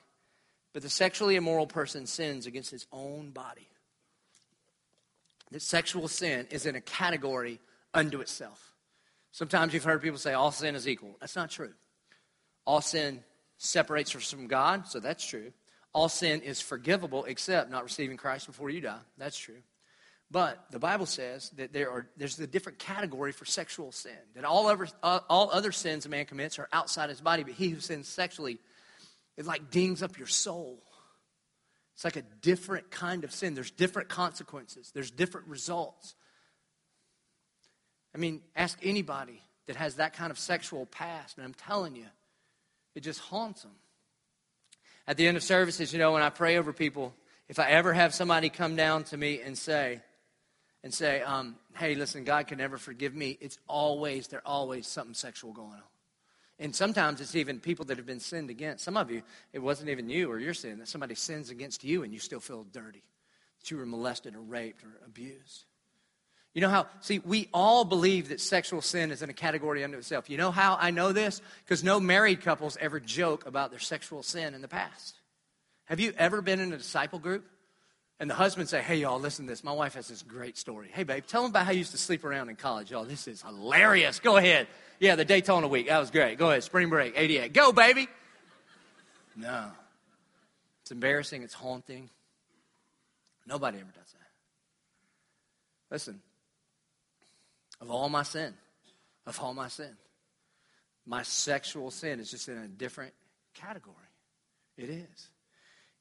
but the sexually immoral person sins against his own body. That sexual sin is in a category unto itself. Sometimes you've heard people say all sin is equal. That's not true. All sin separates us from God, so that's true. All sin is forgivable except not receiving Christ before you die. That's true. But the Bible says that there are, there's a different category for sexual sin. That all other, all other sins a man commits are outside his body, but he who sins sexually, it like dings up your soul. It's like a different kind of sin. There's different consequences, there's different results. I mean, ask anybody that has that kind of sexual past, and I'm telling you, it just haunts them. At the end of services, you know, when I pray over people, if I ever have somebody come down to me and say, and say, um, hey, listen, God can never forgive me, it's always, there's always something sexual going on. And sometimes it's even people that have been sinned against. Some of you, it wasn't even you or your sin, that somebody sins against you and you still feel dirty, that you were molested or raped or abused. You know how, see, we all believe that sexual sin is in a category unto itself. You know how I know this? Because no married couples ever joke about their sexual sin in the past. Have you ever been in a disciple group? And the husband say, hey, y'all, listen to this. My wife has this great story. Hey, babe, tell them about how you used to sleep around in college. Y'all, this is hilarious. Go ahead. Yeah, the Daytona week. That was great. Go ahead. Spring break, 88. Go, baby. No. It's embarrassing. It's haunting. Nobody ever does that. Listen, of all my sin, of all my sin. My sexual sin is just in a different category. It is.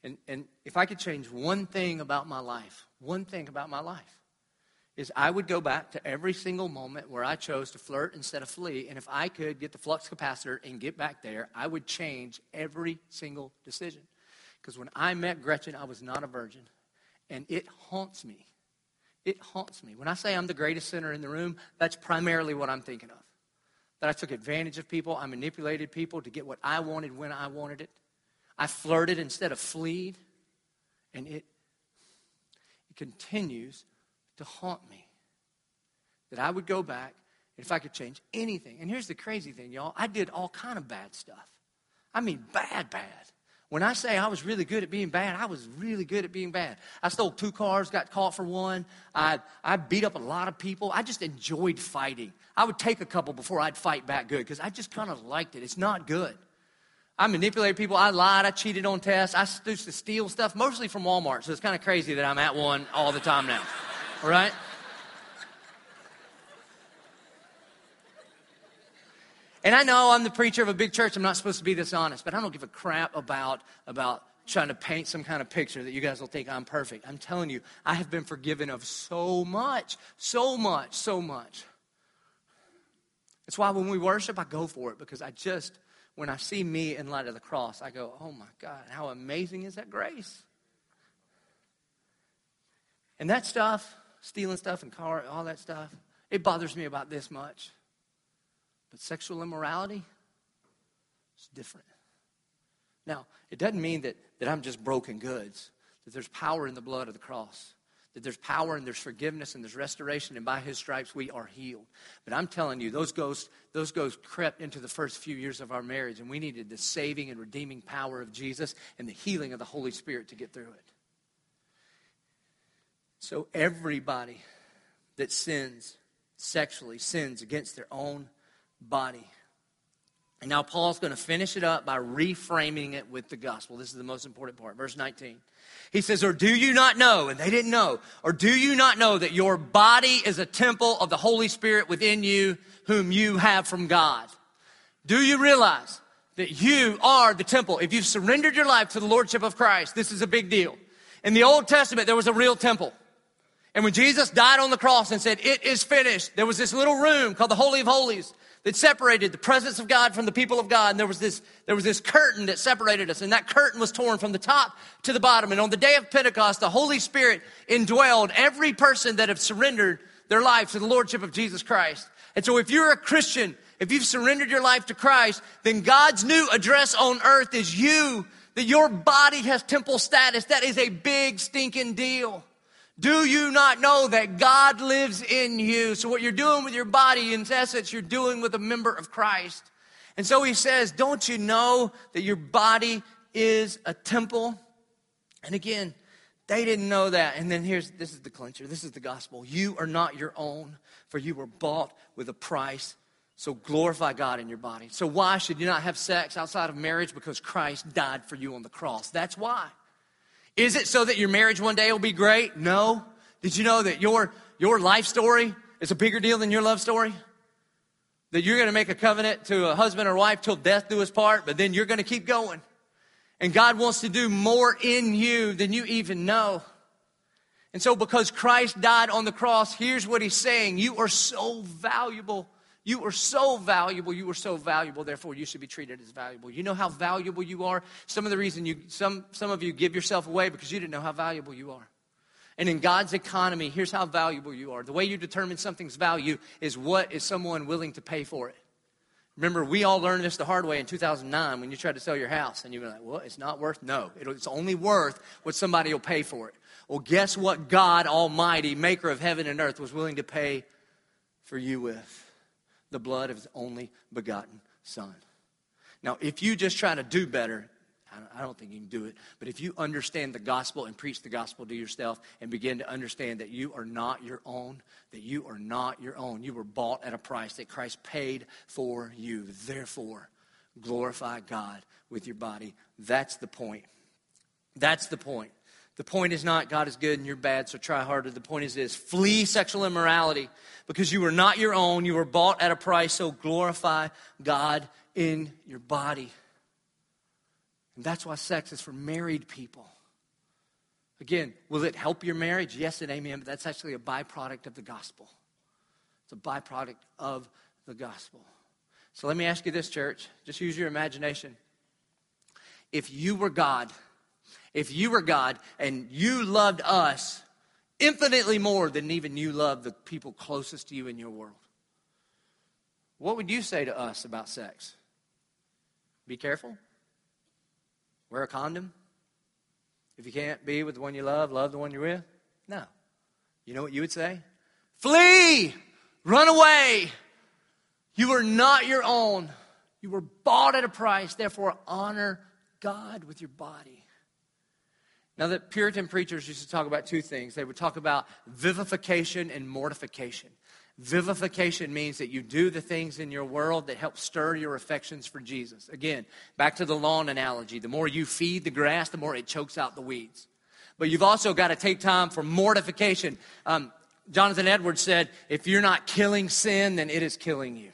And, and if I could change one thing about my life, one thing about my life, is I would go back to every single moment where I chose to flirt instead of flee. And if I could get the flux capacitor and get back there, I would change every single decision. Because when I met Gretchen, I was not a virgin. And it haunts me it haunts me. When I say I'm the greatest sinner in the room, that's primarily what I'm thinking of. That I took advantage of people, I manipulated people to get what I wanted when I wanted it. I flirted instead of fleed. And it, it continues to haunt me. That I would go back, if I could change anything. And here's the crazy thing, y'all. I did all kind of bad stuff. I mean, bad, bad. When I say I was really good at being bad, I was really good at being bad. I stole two cars, got caught for one. I, I beat up a lot of people. I just enjoyed fighting. I would take a couple before I'd fight back good because I just kind of liked it. It's not good. I manipulated people. I lied. I cheated on tests. I used to steal stuff, mostly from Walmart. So it's kind of crazy that I'm at one all the time now. All right? And I know I'm the preacher of a big church. I'm not supposed to be this honest, but I don't give a crap about, about trying to paint some kind of picture that you guys will think I'm perfect. I'm telling you, I have been forgiven of so much, so much, so much. That's why when we worship, I go for it because I just, when I see me in light of the cross, I go, oh my God, how amazing is that grace? And that stuff, stealing stuff and car, all that stuff, it bothers me about this much. But sexual immorality is different. Now, it doesn't mean that, that I'm just broken goods, that there's power in the blood of the cross, that there's power and there's forgiveness and there's restoration, and by his stripes we are healed. But I'm telling you, those ghosts, those ghosts crept into the first few years of our marriage, and we needed the saving and redeeming power of Jesus and the healing of the Holy Spirit to get through it. So everybody that sins sexually sins against their own body. And now Paul's going to finish it up by reframing it with the gospel. This is the most important part. Verse 19. He says, Or do you not know, and they didn't know, or do you not know that your body is a temple of the Holy Spirit within you, whom you have from God? Do you realize that you are the temple. If you've surrendered your life to the Lordship of Christ, this is a big deal. In the Old Testament, there was a real temple. And when Jesus died on the cross and said, It is finished, there was this little room called the Holy of Holies that separated the presence of God from the people of God. And there was this, there was this curtain that separated us. And that curtain was torn from the top to the bottom. And on the day of Pentecost, the Holy Spirit indwelled every person that have surrendered their life to the Lordship of Jesus Christ. And so if you're a Christian, if you've surrendered your life to Christ, then God's new address on earth is you, that your body has temple status. That is a big stinking deal. Do you not know that God lives in you? So, what you're doing with your body, in essence, you're doing with a member of Christ. And so he says, Don't you know that your body is a temple? And again, they didn't know that. And then here's this is the clincher this is the gospel. You are not your own, for you were bought with a price. So glorify God in your body. So, why should you not have sex outside of marriage? Because Christ died for you on the cross. That's why. Is it so that your marriage one day will be great? No. Did you know that your, your life story is a bigger deal than your love story? That you're going to make a covenant to a husband or wife till death do us part, but then you're going to keep going. And God wants to do more in you than you even know. And so, because Christ died on the cross, here's what he's saying You are so valuable you are so valuable. You are so valuable. Therefore, you should be treated as valuable. You know how valuable you are? Some of the reason you, some, some of you give yourself away because you didn't know how valuable you are. And in God's economy, here's how valuable you are. The way you determine something's value is what is someone willing to pay for it. Remember, we all learned this the hard way in 2009 when you tried to sell your house. And you were like, well, it's not worth, no. It's only worth what somebody will pay for it. Well, guess what God Almighty, maker of heaven and earth, was willing to pay for you with? The blood of his only begotten Son. Now, if you just try to do better, I don't think you can do it. But if you understand the gospel and preach the gospel to yourself and begin to understand that you are not your own, that you are not your own, you were bought at a price that Christ paid for you. Therefore, glorify God with your body. That's the point. That's the point. The point is not God is good and you're bad, so try harder. The point is this flee sexual immorality because you are not your own. You were bought at a price, so glorify God in your body. And that's why sex is for married people. Again, will it help your marriage? Yes and amen, but that's actually a byproduct of the gospel. It's a byproduct of the gospel. So let me ask you this, church. Just use your imagination. If you were God, if you were God and you loved us infinitely more than even you love the people closest to you in your world, what would you say to us about sex? Be careful. Wear a condom. If you can't be with the one you love, love the one you're with. No. You know what you would say? Flee! Run away! You are not your own. You were bought at a price. Therefore, honor God with your body. Now, the Puritan preachers used to talk about two things. They would talk about vivification and mortification. Vivification means that you do the things in your world that help stir your affections for Jesus. Again, back to the lawn analogy. The more you feed the grass, the more it chokes out the weeds. But you've also got to take time for mortification. Um, Jonathan Edwards said, if you're not killing sin, then it is killing you.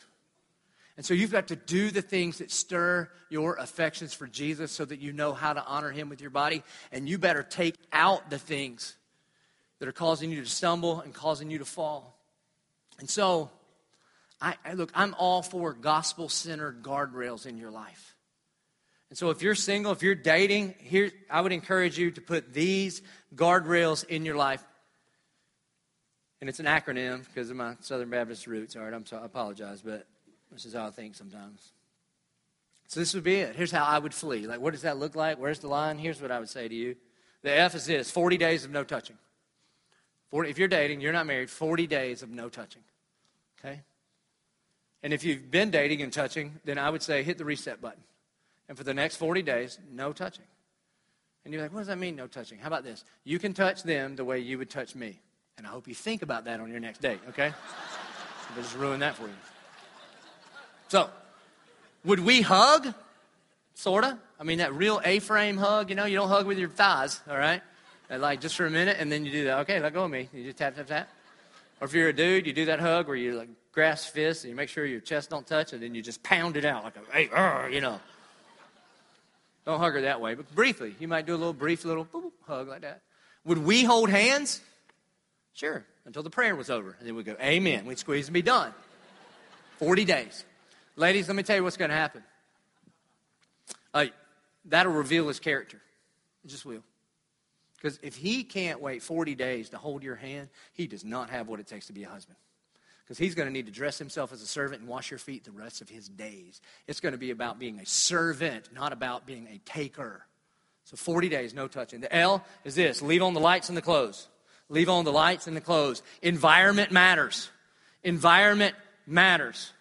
And so you've got to do the things that stir your affections for Jesus so that you know how to honor him with your body. And you better take out the things that are causing you to stumble and causing you to fall. And so, I, I look, I'm all for gospel centered guardrails in your life. And so, if you're single, if you're dating, here, I would encourage you to put these guardrails in your life. And it's an acronym because of my Southern Baptist roots. All right, I'm sorry, I apologize, but this is how I think sometimes. So this would be it. Here's how I would flee. Like, what does that look like? Where's the line? Here's what I would say to you. The F is this 40 days of no touching. 40, if you're dating, you're not married, 40 days of no touching. Okay? And if you've been dating and touching, then I would say hit the reset button. And for the next 40 days, no touching. And you're like, what does that mean, no touching? How about this? You can touch them the way you would touch me. And I hope you think about that on your next date, okay? I'll just ruin that for you. So, would we hug? Sorta. I mean, that real A-frame hug, you know, you don't hug with your thighs, all right? Like just for a minute, and then you do that. Okay, let go of me. You just tap, tap, tap. Or if you're a dude, you do that hug where you like grasp fists and you make sure your chest don't touch, and then you just pound it out like a, hey, you know. Don't hug her that way, but briefly. You might do a little brief little boop, hug like that. Would we hold hands? Sure, until the prayer was over. And then we'd go, Amen. We'd squeeze and be done. 40 days. Ladies, let me tell you what's going to happen. Uh, that'll reveal his character. It just will. Because if he can't wait 40 days to hold your hand, he does not have what it takes to be a husband. Because he's going to need to dress himself as a servant and wash your feet the rest of his days. It's going to be about being a servant, not about being a taker. So 40 days, no touching. The L is this leave on the lights and the clothes. Leave on the lights and the clothes. Environment matters. Environment matters.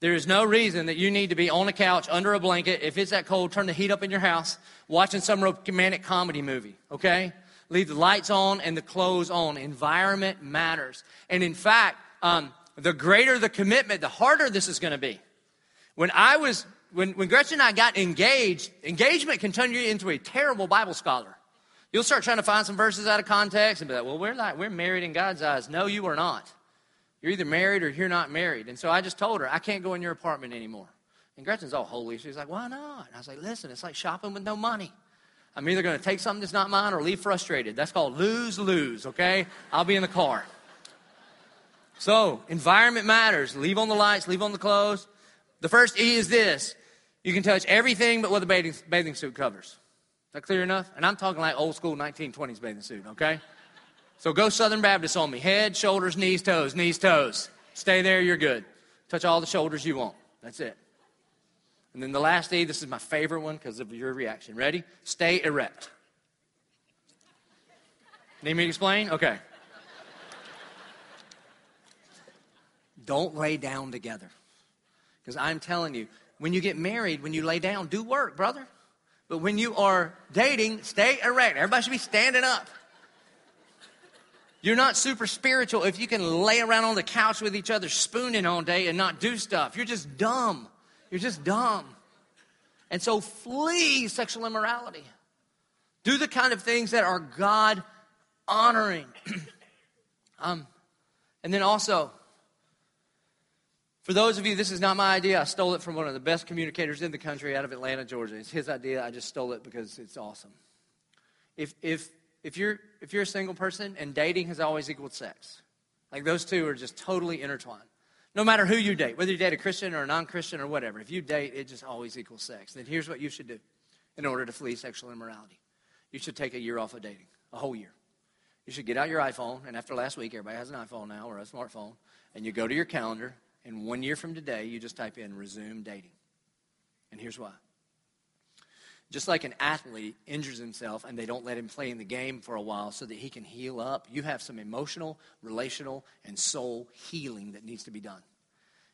There is no reason that you need to be on a couch under a blanket. If it's that cold, turn the heat up in your house, watching some romantic comedy movie, okay? Leave the lights on and the clothes on. Environment matters. And in fact, um, the greater the commitment, the harder this is going to be. When I was, when, when Gretchen and I got engaged, engagement can turn you into a terrible Bible scholar. You'll start trying to find some verses out of context and be like, well, we're not, we're married in God's eyes. No, you are not. You're either married or you're not married. And so I just told her, I can't go in your apartment anymore. And Gretchen's all holy. She's like, why not? And I was like, listen, it's like shopping with no money. I'm either going to take something that's not mine or leave frustrated. That's called lose lose, okay? I'll be in the car. So, environment matters. Leave on the lights, leave on the clothes. The first E is this you can touch everything but what the bathing, bathing suit covers. Is that clear enough? And I'm talking like old school 1920s bathing suit, okay? So go Southern Baptist on me. Head, shoulders, knees, toes, knees, toes. Stay there, you're good. Touch all the shoulders you want. That's it. And then the last E, this is my favorite one because of your reaction. Ready? Stay erect. Need me to explain? Okay. Don't lay down together. Because I'm telling you, when you get married, when you lay down, do work, brother. But when you are dating, stay erect. Everybody should be standing up. You're not super spiritual if you can lay around on the couch with each other spooning all day and not do stuff. You're just dumb. You're just dumb. And so flee sexual immorality. Do the kind of things that are God honoring. um, and then also, for those of you, this is not my idea. I stole it from one of the best communicators in the country out of Atlanta, Georgia. It's his idea. I just stole it because it's awesome. If, if if you're if you're a single person and dating has always equaled sex, like those two are just totally intertwined. No matter who you date, whether you date a Christian or a non-Christian or whatever, if you date, it just always equals sex. Then here's what you should do in order to flee sexual immorality. You should take a year off of dating, a whole year. You should get out your iPhone, and after last week, everybody has an iPhone now or a smartphone, and you go to your calendar, and one year from today, you just type in resume dating. And here's why. Just like an athlete injures himself and they don't let him play in the game for a while so that he can heal up, you have some emotional, relational, and soul healing that needs to be done.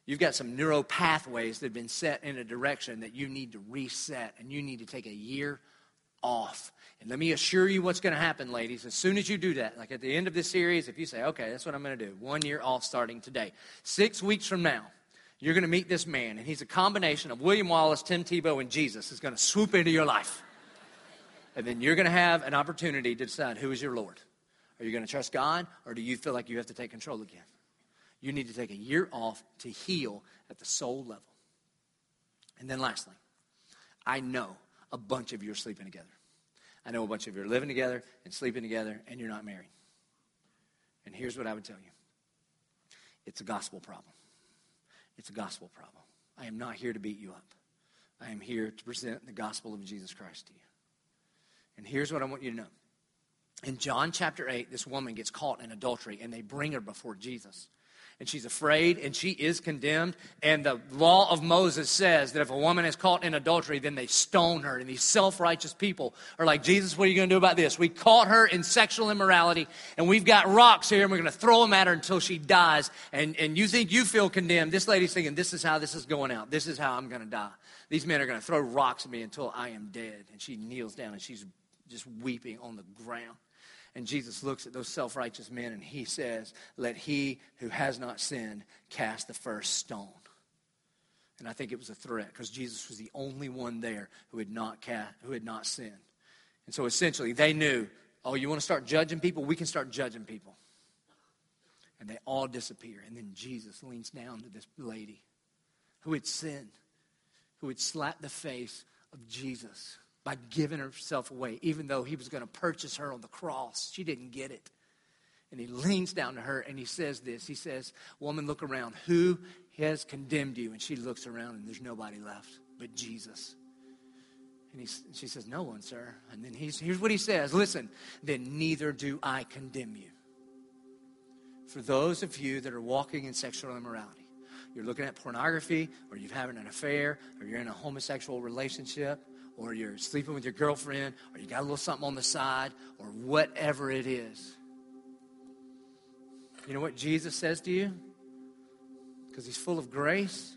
You've got some neural pathways that have been set in a direction that you need to reset, and you need to take a year off. And let me assure you what's going to happen, ladies. As soon as you do that, like at the end of this series, if you say, okay, that's what I'm going to do, one year off starting today, six weeks from now, you're going to meet this man, and he's a combination of William Wallace, Tim Tebow, and Jesus is going to swoop into your life. And then you're going to have an opportunity to decide who is your Lord. Are you going to trust God, or do you feel like you have to take control again? You need to take a year off to heal at the soul level. And then lastly, I know a bunch of you are sleeping together. I know a bunch of you are living together and sleeping together, and you're not married. And here's what I would tell you it's a gospel problem. It's a gospel problem. I am not here to beat you up. I am here to present the gospel of Jesus Christ to you. And here's what I want you to know. In John chapter 8, this woman gets caught in adultery and they bring her before Jesus and she's afraid and she is condemned. And the law of Moses says that if a woman is caught in adultery, then they stone her. And these self righteous people are like, Jesus, what are you going to do about this? We caught her in sexual immorality and we've got rocks here and we're going to throw them at her until she dies. And, and you think you feel condemned. This lady's thinking, this is how this is going out. This is how I'm going to die. These men are going to throw rocks at me until I am dead. And she kneels down and she's just weeping on the ground. And Jesus looks at those self righteous men and he says, Let he who has not sinned cast the first stone. And I think it was a threat because Jesus was the only one there who had not cast, who had not sinned. And so essentially they knew, oh, you want to start judging people? We can start judging people. And they all disappear. And then Jesus leans down to this lady who had sinned, who had slapped the face of Jesus by giving herself away, even though he was going to purchase her on the cross. She didn't get it. And he leans down to her and he says this He says, Woman, look around. Who has condemned you? And she looks around and there's nobody left but Jesus. And he, she says, No one, sir. And then he's, here's what he says Listen, then neither do I condemn you. For those of you that are walking in sexual immorality, you're looking at pornography, or you're having an affair, or you're in a homosexual relationship, or you're sleeping with your girlfriend, or you got a little something on the side, or whatever it is. You know what Jesus says to you? Because he's full of grace.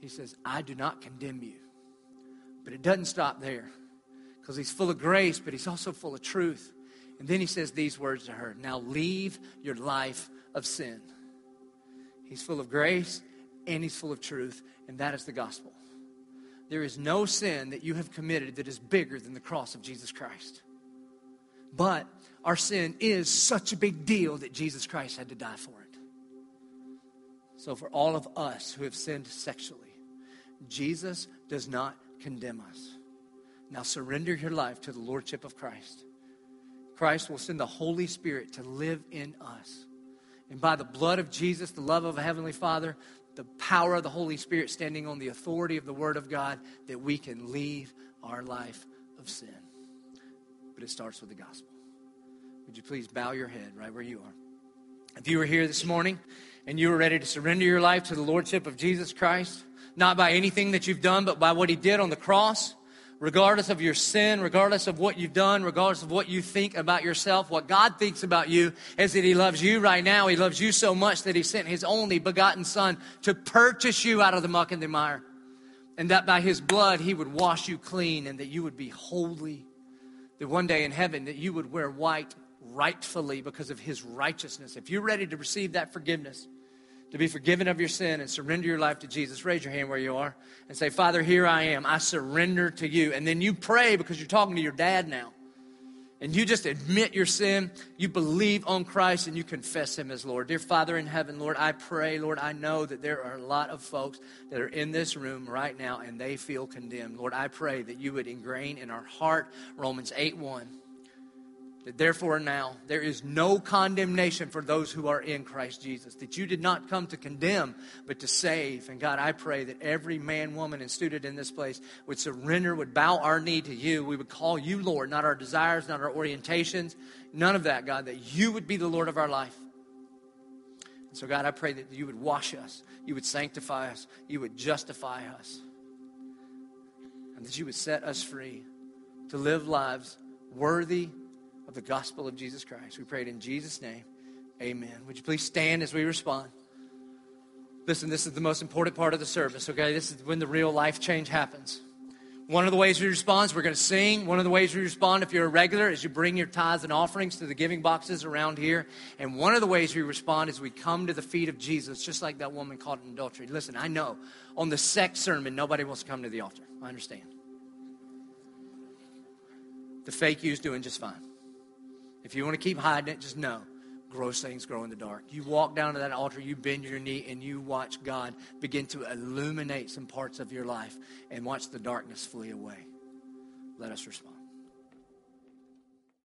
He says, I do not condemn you. But it doesn't stop there because he's full of grace, but he's also full of truth. And then he says these words to her Now leave your life of sin. He's full of grace and he's full of truth, and that is the gospel. There is no sin that you have committed that is bigger than the cross of Jesus Christ. But our sin is such a big deal that Jesus Christ had to die for it. So, for all of us who have sinned sexually, Jesus does not condemn us. Now surrender your life to the Lordship of Christ. Christ will send the Holy Spirit to live in us. And by the blood of Jesus, the love of a Heavenly Father, the power of the Holy Spirit standing on the authority of the Word of God, that we can leave our life of sin. But it starts with the gospel. Would you please bow your head right where you are? If you were here this morning and you were ready to surrender your life to the Lordship of Jesus Christ, not by anything that you've done, but by what He did on the cross. Regardless of your sin, regardless of what you've done, regardless of what you think about yourself, what God thinks about you is that He loves you right now. He loves you so much that He sent His only begotten Son to purchase you out of the muck and the mire. And that by His blood He would wash you clean and that you would be holy. That one day in heaven that you would wear white rightfully because of His righteousness. If you're ready to receive that forgiveness, to be forgiven of your sin and surrender your life to Jesus, raise your hand where you are and say, Father, here I am. I surrender to you. And then you pray because you're talking to your dad now. And you just admit your sin, you believe on Christ, and you confess Him as Lord. Dear Father in heaven, Lord, I pray, Lord, I know that there are a lot of folks that are in this room right now and they feel condemned. Lord, I pray that you would ingrain in our heart Romans 8 1 that therefore now there is no condemnation for those who are in Christ Jesus. That you did not come to condemn, but to save. And God, I pray that every man, woman, and student in this place would surrender, would bow our knee to you. We would call you Lord, not our desires, not our orientations, none of that, God, that you would be the Lord of our life. And so, God, I pray that you would wash us, you would sanctify us, you would justify us, and that you would set us free to live lives worthy of the gospel of Jesus Christ. We pray it in Jesus' name. Amen. Would you please stand as we respond? Listen, this is the most important part of the service, okay? This is when the real life change happens. One of the ways we respond is we're going to sing. One of the ways we respond, if you're a regular, is you bring your tithes and offerings to the giving boxes around here. And one of the ways we respond is we come to the feet of Jesus, just like that woman caught in adultery. Listen, I know on the sex sermon, nobody wants to come to the altar. I understand. The fake you's doing just fine. If you want to keep hiding it, just know gross things grow in the dark. You walk down to that altar, you bend your knee, and you watch God begin to illuminate some parts of your life and watch the darkness flee away. Let us respond.